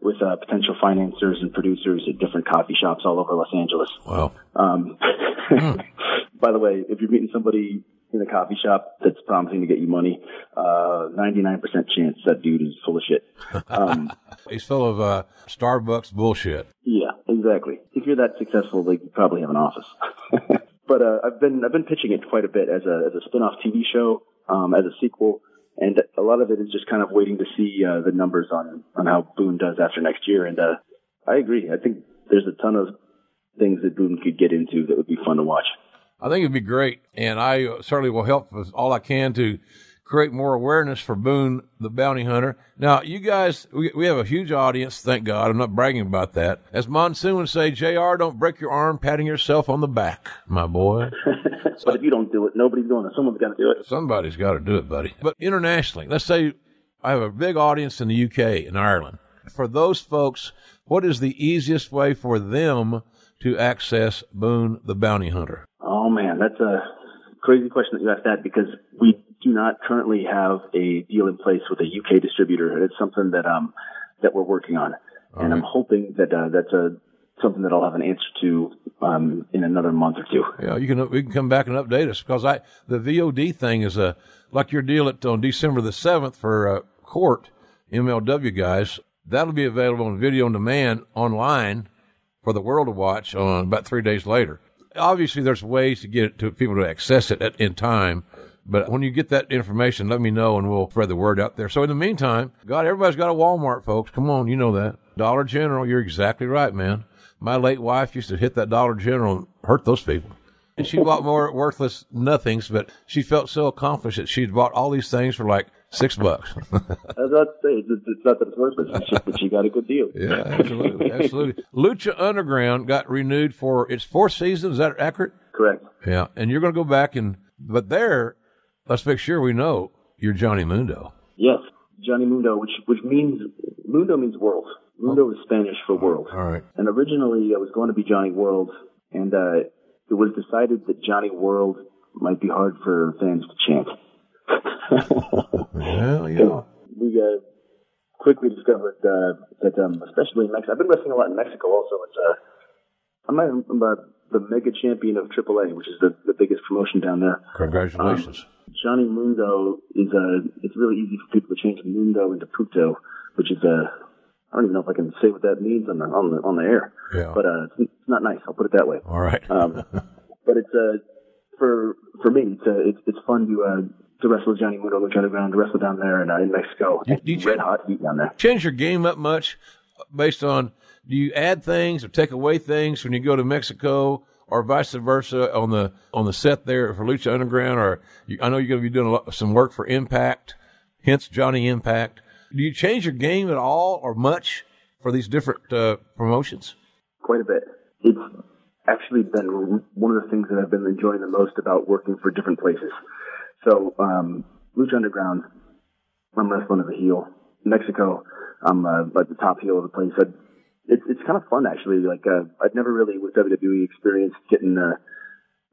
[SPEAKER 11] with uh, potential financiers and producers at different coffee shops all over Los Angeles.
[SPEAKER 1] Wow.
[SPEAKER 11] Um, by the way, if you're meeting somebody in a coffee shop that's promising to get you money, uh, 99% chance that dude is full of shit. Um,
[SPEAKER 1] He's full of uh, Starbucks bullshit.
[SPEAKER 11] yeah, exactly. If you're that successful, like you probably have an office. but uh, I've been I've been pitching it quite a bit as a as a spin-off TV show, um, as a sequel, and a lot of it is just kind of waiting to see uh, the numbers on on how Boone does after next year. And uh, I agree. I think there's a ton of things that Boone could get into that would be fun to watch.
[SPEAKER 1] I think it'd be great, and I certainly will help with all I can to create more awareness for Boone the bounty hunter. Now, you guys, we, we have a huge audience, thank God. I'm not bragging about that. As Monsoon would say, JR, don't break your arm patting yourself on the back, my boy.
[SPEAKER 11] but if you don't do it, nobody's doing it. Someone's got to do it.
[SPEAKER 1] Somebody's got to do it, buddy. But internationally, let's say I have a big audience in the UK and Ireland. For those folks, what is the easiest way for them to access Boone the bounty hunter?
[SPEAKER 11] Oh man, that's a crazy question that you asked that because we do not currently have a deal in place with a UK distributor. It's something that um that we're working on,
[SPEAKER 1] All
[SPEAKER 11] and I'm hoping that uh, that's a something that I'll have an answer to um in another month or two.
[SPEAKER 1] Yeah, you can we can come back and update us because I the VOD thing is a like your deal at on December the seventh for uh, court MLW guys. That'll be available on video on demand online for the world to watch on about three days later. Obviously, there's ways to get it to people to access it at, in time. But when you get that information, let me know and we'll spread the word out there. So in the meantime, God, everybody's got a Walmart, folks. Come on, you know that. Dollar General, you're exactly right, man. My late wife used to hit that Dollar General and hurt those people. And she bought more worthless nothings, but she felt so accomplished that she'd bought all these things for like six bucks.
[SPEAKER 11] I was about to say it's, it's not that it's worthless, it's just that you got a good deal.
[SPEAKER 1] Yeah, absolutely, absolutely. Lucha Underground got renewed for its fourth season. Is that accurate?
[SPEAKER 11] Correct.
[SPEAKER 1] Yeah, and you're going to go back and, but there, let's make sure we know you're Johnny Mundo.
[SPEAKER 11] Yes, Johnny Mundo, which which means Mundo means world. Mundo is Spanish for world.
[SPEAKER 1] All right.
[SPEAKER 11] And originally, I was going to be Johnny World, and uh, it was decided that Johnny World might be hard for fans to chant.
[SPEAKER 1] Well, yeah.
[SPEAKER 11] We uh, quickly discovered uh, that, um, especially in Mexico, I've been wrestling a lot in Mexico. Also, it's uh, I'm, I'm uh, the mega champion of AAA, which is the, the biggest promotion down there.
[SPEAKER 1] Congratulations.
[SPEAKER 11] Johnny Mundo is uh it's really easy for people to change Mundo into Puto, which is uh I don't even know if I can say what that means on the on the on the air.
[SPEAKER 1] Yeah.
[SPEAKER 11] But uh it's, it's not nice, I'll put it that way.
[SPEAKER 1] All right.
[SPEAKER 11] Um but it's uh for for me it's uh, it's it's fun to uh to wrestle Johnny Mundo Lucha Underground, to wrestle down there in, uh, in Mexico. It's red hot heat down there.
[SPEAKER 1] Change your game up much based on do you add things or take away things when you go to Mexico or vice versa on the on the set there for Lucha Underground? Or you, I know you're going to be doing a lot, some work for Impact, hence Johnny Impact. Do you change your game at all or much for these different uh, promotions?
[SPEAKER 11] quite a bit. It's actually been one of the things that I've been enjoying the most about working for different places. So, um, Lucha Underground, I'm wrestling as a heel. Mexico, I'm uh, like the top heel of the place. i it's it's kind of fun actually. Like uh, I've never really with WWE experienced getting uh,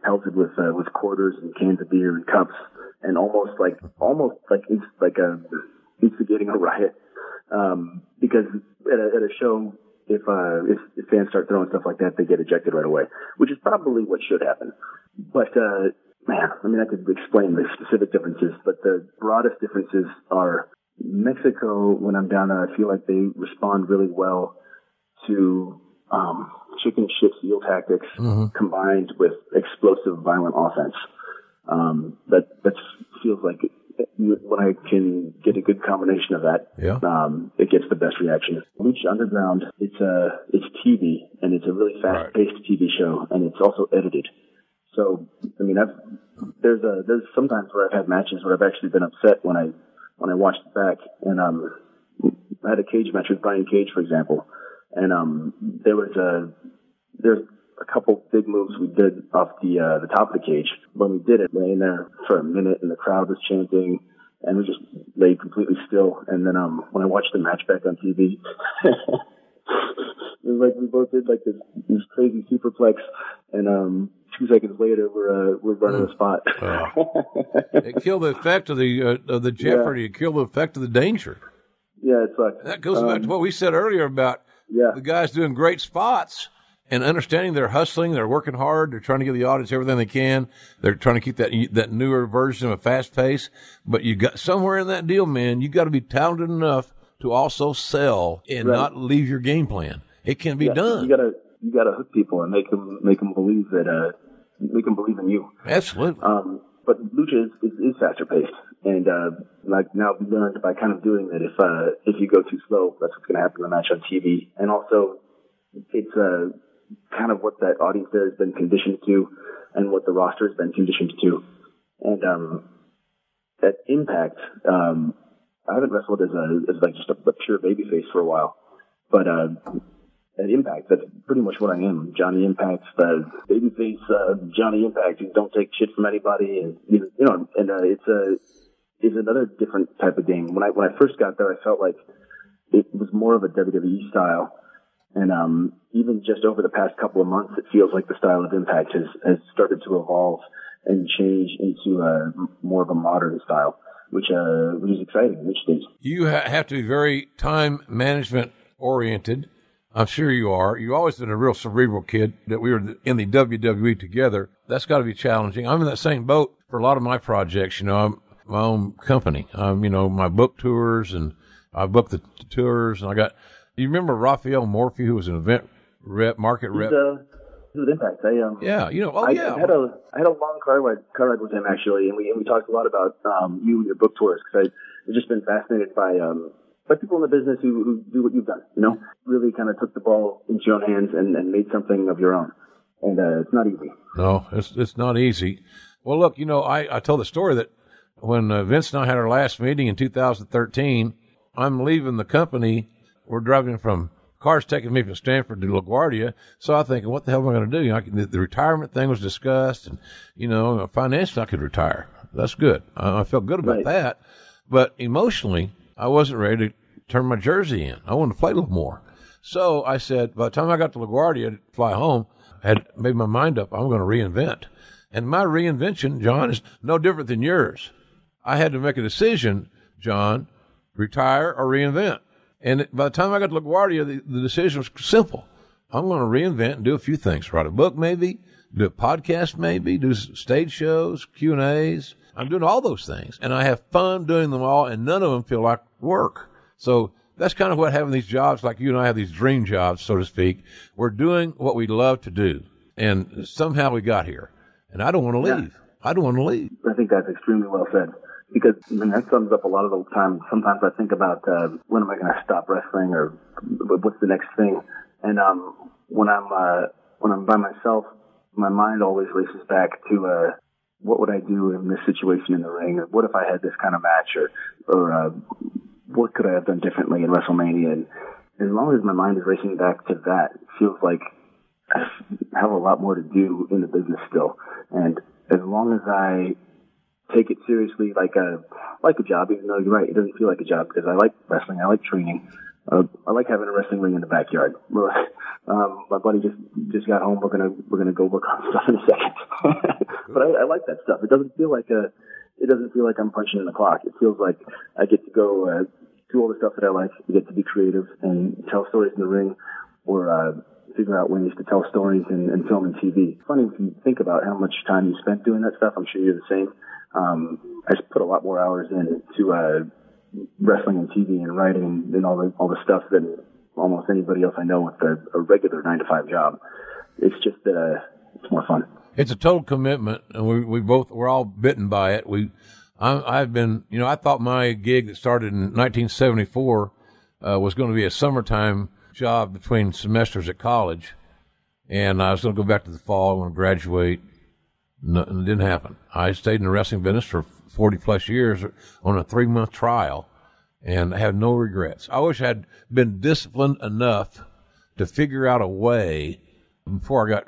[SPEAKER 11] pelted with uh, with quarters and cans of beer and cups and almost like almost like it's like a instigating a riot um, because at a, at a show if, uh, if if fans start throwing stuff like that they get ejected right away which is probably what should happen but uh, man I mean I could explain the specific differences but the broadest differences are Mexico when I'm down there I feel like they respond really well to um, chicken shit heel tactics combined with explosive violent offense um, that that feels like when I can get a good combination of that,
[SPEAKER 1] Yeah.
[SPEAKER 11] um, it gets the best reaction. Lucha Underground, it's a it's TV and it's a really fast paced TV show and it's also edited. So I mean, I've there's a there's sometimes where I've had matches where I've actually been upset when I when I watched it back and um I had a cage match with Brian Cage, for example, and um there was a there's a couple big moves we did off the uh, the top of the cage. When we did it, laying there for a minute, and the crowd was chanting, and we just laid completely still. And then um, when I watched the match back on TV, it was like we both did like this, this crazy superplex, and um, two seconds later we're uh, we're running the spot.
[SPEAKER 1] It killed the effect of the uh, of the jeopardy. It killed the effect of the danger.
[SPEAKER 11] yeah, it's like
[SPEAKER 1] That goes back to what we said earlier about
[SPEAKER 11] yeah.
[SPEAKER 1] the guys doing great spots and understanding they're hustling, they're working hard, they're trying to give the audience everything they can. They're trying to keep that that newer version of a fast pace. But you got somewhere in that deal, man. You got to be talented enough to also sell and
[SPEAKER 11] Right.
[SPEAKER 1] not leave your game plan. It can be
[SPEAKER 11] Yeah,
[SPEAKER 1] done.
[SPEAKER 11] You gotta you gotta hook people and make them make them believe that uh make them believe in you.
[SPEAKER 1] Absolutely.
[SPEAKER 11] Um, but lucha is, is, is faster paced. And uh, like now we learned by kind of doing that if uh, if you go too slow, that's what's going to happen in the match on TV. And also, it's uh, kind of what that audience there has been conditioned to, and what the roster has been conditioned to. And um, at Impact, um, I haven't wrestled as a as like just a, a pure babyface for a while, but uh, at Impact, that's pretty much what I am. Johnny Impact, the babyface uh, Johnny Impact, who don't take shit from anybody, and you know, and uh, it's a is another different type of game. When I when I first got there, I felt like it was more of a WWE style, and um, even just over the past couple of months, it feels like the style of Impact has has started to evolve and change into a more of a modern style, which uh, which is exciting which is.
[SPEAKER 1] You ha- have to be very time management oriented. I'm sure you are. You've always been a real cerebral kid that we were in the WWE together. That's got to be challenging. I'm in that same boat for a lot of my projects. You know, I'm my own company. Um, you know, my book tours and I booked the, the tours and I got, you remember Raphael Morphy, who was an event rep, market rep?
[SPEAKER 11] Uh, with Impact. I, um,
[SPEAKER 1] yeah, you know, oh
[SPEAKER 11] I,
[SPEAKER 1] yeah.
[SPEAKER 11] I had a I had a long car ride, car ride with him actually, and we and we talked a lot about um, you and your book tours because I've just been fascinated by um, by people in the business who, who do what you've done. You know, really kind of took the ball into your own hands and, and made something of your own, and uh, it's not easy.
[SPEAKER 1] No, it's it's not easy. Well, look, you know, I I told the story that when uh, Vince and I had our last meeting in 2013, I'm leaving the company. We're driving from cars taking me from Stamford to LaGuardia. So I'm thinking, what the hell am I going to do? You know, I can, the, the, retirement thing was discussed, and you know, financially I could retire. That's good. I, I felt good about
[SPEAKER 11] Right.
[SPEAKER 1] that. But emotionally, I wasn't ready to turn my jersey in. I wanted to play a little more. So I said, by the time I got to LaGuardia to fly home, I had made my mind up. I'm going to reinvent. And my reinvention, John, is no different than yours. I had to make a decision, John, retire or reinvent. And by the time I got to LaGuardia, the, the decision was simple. I'm going to reinvent and do a few things. Write a book, maybe. Do a podcast, maybe. Do stage shows, Q and A's. I'm doing all those things, and I have fun doing them all, and none of them feel like work. So that's kind of what having these jobs, like you and I have these dream jobs, so to speak. We're doing what we love to do, and somehow we got here. And I don't want to
[SPEAKER 11] Yeah.
[SPEAKER 1] leave. I don't want to leave.
[SPEAKER 11] I think that's extremely well said. Because I mean, that sums up a lot of the time. Sometimes I think about uh, when am I going to stop wrestling, or what's the next thing. And um, when I'm uh, when I'm by myself, my mind always races back to uh, what would I do in this situation in the ring, or what if I had this kind of match, or or uh, what could I have done differently in WrestleMania. And as long as my mind is racing back to that, it feels like I have a lot more to do in the business still. And as long as I take it seriously like a like a job, even though you're right, it doesn't feel like a job because I like wrestling, I like training, uh, I like having a wrestling ring in the backyard. um, my buddy just just got home. We're gonna we're gonna go work on stuff in a second. but I, I like that stuff. It doesn't feel like a it doesn't feel like I'm punching in the clock. It feels like I get to go uh, do all the stuff that I like. You get to be creative and tell stories in the ring, or uh, figure out ways to tell stories in, in film and TV. Funny if you think about how much time you spent doing that stuff. I'm sure you're the same. Um, I just put a lot more hours into uh, wrestling and TV and writing and, and all the all the stuff than almost anybody else I know with a, a regular nine to five job. It's just that uh, it's more fun.
[SPEAKER 1] It's a total commitment, and we we both we're all bitten by it. We, I, I've been, you know, I thought my gig that started in 1974 uh, was going to be a summertime job between semesters at college, and I was going to go back to the fall. I to graduate. No, it didn't happen. I stayed in the wrestling business for 40 plus years on a three month trial, and I have no regrets. I wish I'd been disciplined enough to figure out a way before I got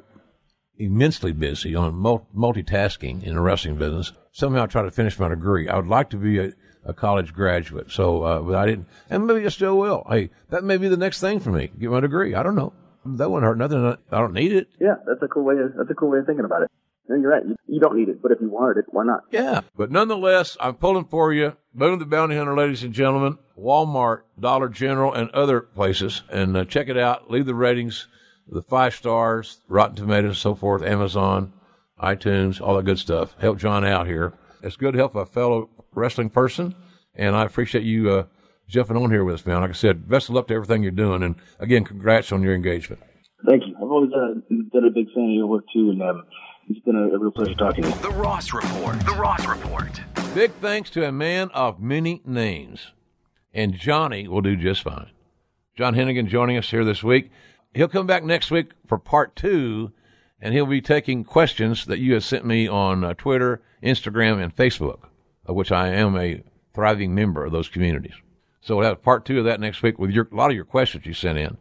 [SPEAKER 1] immensely busy on multitasking in the wrestling business. Somehow I try to finish my degree. I would like to be a, a college graduate. So, uh, but I didn't, and maybe I still will. Hey, that may be the next thing for me. Get my degree. I don't know. That wouldn't hurt nothing. I don't need it.
[SPEAKER 11] Yeah, that's a cool way. Of, that's a cool way of thinking about it. And you're right. You, you don't need it, but if you wanted it, why not?
[SPEAKER 1] Yeah. But nonetheless, I'm pulling for you. Boone the Bounty Hunter, ladies and gentlemen. Walmart, Dollar General, and other places. And uh, check it out. Leave the ratings, the five stars, Rotten Tomatoes, so forth, Amazon, iTunes, all that good stuff. Help John out here. It's good to help a fellow wrestling person. And I appreciate you uh, jumping on here with us, man. Like I said, best of luck to everything you're doing. And again, congrats on your engagement.
[SPEAKER 11] Thank you. I've always uh, been a big fan of your work too, and um, it's been a, a real pleasure talking to you.
[SPEAKER 2] The Ross Report. The Ross Report.
[SPEAKER 1] Big thanks to a man of many names, and Johnny will do just fine. John Hennigan joining us here this week. He'll come back next week for part two, and he'll be taking questions that you have sent me on uh, Twitter, Instagram, and Facebook, of which I am a thriving member of those communities. So we'll have part two of that next week with your, a lot of your questions you sent in.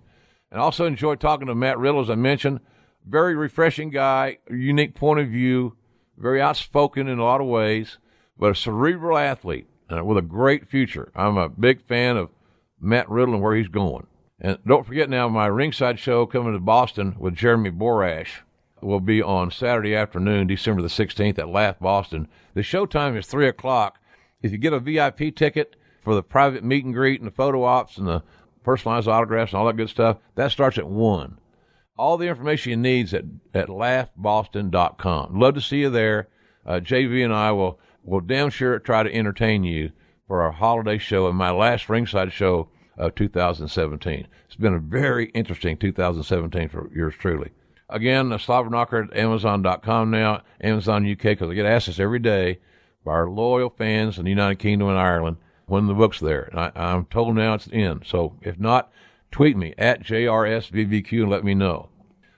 [SPEAKER 1] And also enjoyed talking to Matt Riddle, as I mentioned. Very refreshing guy, unique point of view, very outspoken in a lot of ways, but a cerebral athlete uh, with a great future. I'm a big fan of Matt Riddle and where he's going. And don't forget now, my ringside show coming to Boston with Jeremy Borash will be on Saturday afternoon, December the 16th at Laugh Boston. The show time is 3 o'clock. If you get a VIP ticket for the private meet and greet and the photo ops and the personalized autographs and all that good stuff, that starts at 1. All the information you need is at, at laughboston.com. Love to see you there. Uh, JB and I will, will damn sure try to entertain you for our holiday show and my last ringside show of 2017. It's been a very interesting 2017 for yours truly. Again, the Slobber Knocker at Amazon.com now, Amazon UK, because I get asked this every day by our loyal fans in the United Kingdom and Ireland when the book's there. And I, I'm told now it's in. So if not, tweet me at JRsBBQ and let me know.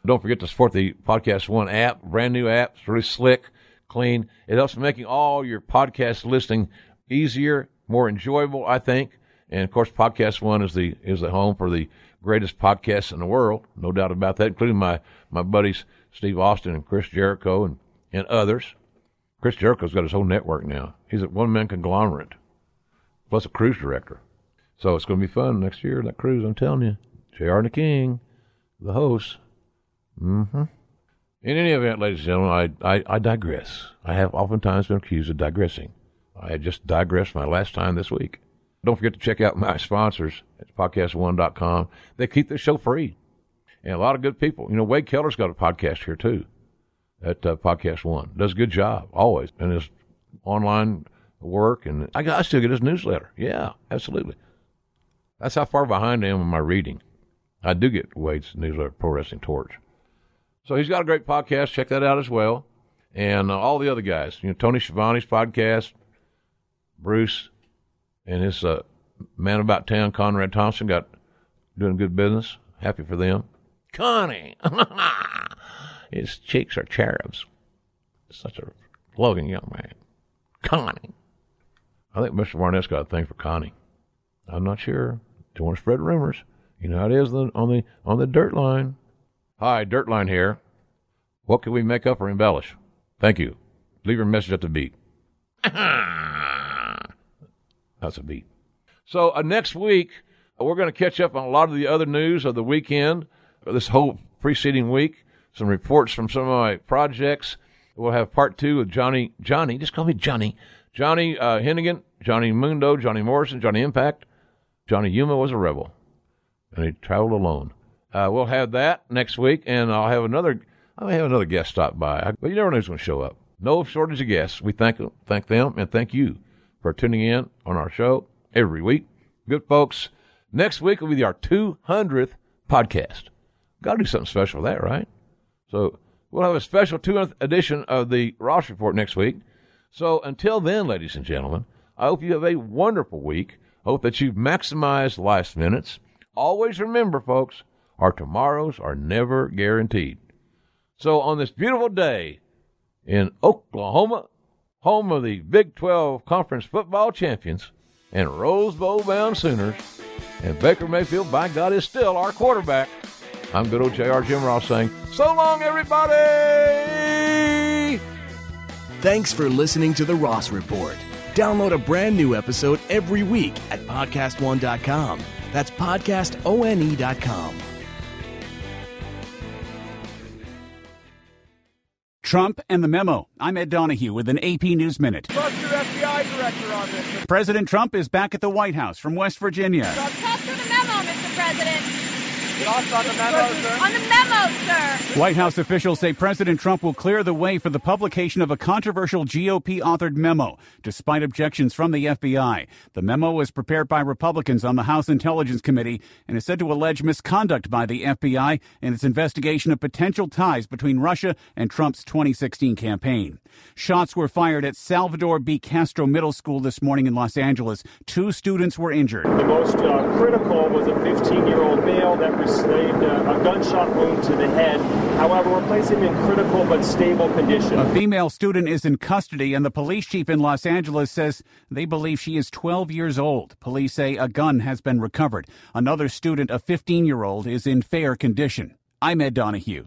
[SPEAKER 1] Don't forget to support the Podcast One app, brand new app. It's really slick, clean. It helps making all your podcast listening easier, more enjoyable, I think. And of course, Podcast One is the is the home for the greatest podcasts in the world, no doubt about that, including my my buddies Steve Austin and Chris Jericho and and others. Chris Jericho's got his whole network now. He's a one man conglomerate, plus a cruise director. So it's going to be fun next year. That cruise, I'm telling you. JR and the King, the host. Mm-hmm. In any event, ladies and gentlemen, I, I, I digress. I have oftentimes been accused of digressing. I just digressed my last time this week. Don't forget to check out my sponsors at podcastone.com. They keep the show free. And a lot of good people. You know, Wade Keller's got a podcast here too at uh, Podcast One. Does a good job always And his online work, and I, I still get his newsletter. Yeah, absolutely. That's how far behind I am in my reading. I do get Wade's newsletter, Pro Wrestling Torch. So he's got a great podcast. Check that out as well. And uh, all the other guys, you know, Tony Schiavone's podcast, Bruce, and his uh, man about town, Conrad Thompson, got doing good business. Happy for them. Connie, his cheeks are cherubs. Such a loving young man. Connie. I think Mr. Barnett's got a thing for Connie. I'm not sure. Don't want to spread rumors. You know how it is on the on the dirt line. Hi, dirt line here. What can we make up or embellish? Thank you. Leave your message at the beat. That's a beat. So uh, next week we're going to catch up on a lot of the other news of the weekend, this whole preceding week. Some reports from some of my projects. We'll have part two with Johnny. Johnny, just call me Johnny. Johnny uh, Hennigan, Johnny Mundo, Johnny Morrison, Johnny Impact. Johnny Yuma was a rebel, and he traveled alone. Uh, we'll have that next week, and I'll have another. I may have another guest stop by, but you never know who's going to show up. No shortage of guests. We thank thank them and thank you for tuning in on our show every week. Good folks. Next week will be our 200th podcast. Got to do something special for that, right? So we'll have a special 200th edition of the Ross Report next week. So until then, ladies and gentlemen, I hope you have a wonderful week. Hope that you've maximized life's minutes. Always remember, folks, our tomorrows are never guaranteed. So on this beautiful day in Oklahoma, home of the Big 12 Conference football champions and Rose Bowl bound Sooners, and Baker Mayfield, by God, is still our quarterback. I'm good old JR Jim Ross saying, so long, everybody!
[SPEAKER 12] Thanks for listening to The Ross Report. Download a brand new episode every week at podcastone.com. That's podcastone.com.
[SPEAKER 13] Trump and the memo. I'm Ed Donahue with an AP News Minute.
[SPEAKER 14] Trust your FBI director on this.
[SPEAKER 13] President Trump is back at the White House from West Virginia.
[SPEAKER 15] Talk to the memo, Mr. President.
[SPEAKER 14] Thoughts on the memo, sir?
[SPEAKER 15] On the memo, sir.
[SPEAKER 13] White House officials say President Trump will clear the way for the publication of a controversial GOP authored memo, despite objections from the FBI. The memo was prepared by Republicans on the House Intelligence Committee and is said to allege misconduct by the FBI in its investigation of potential ties between Russia and Trump's 2016 campaign. Shots were fired at Salvador B. Castro Middle School this morning in Los Angeles. Two students were injured.
[SPEAKER 16] The most uh, critical was a 15 year old male that received uh, a gunshot wound to the head. However, we're placing him in critical but stable condition.
[SPEAKER 13] A female student is in custody, and the police chief in Los Angeles says they believe she is 12 years old. Police say a gun has been recovered. Another student, a 15 year old, is in fair condition. I'm Ed Donahue.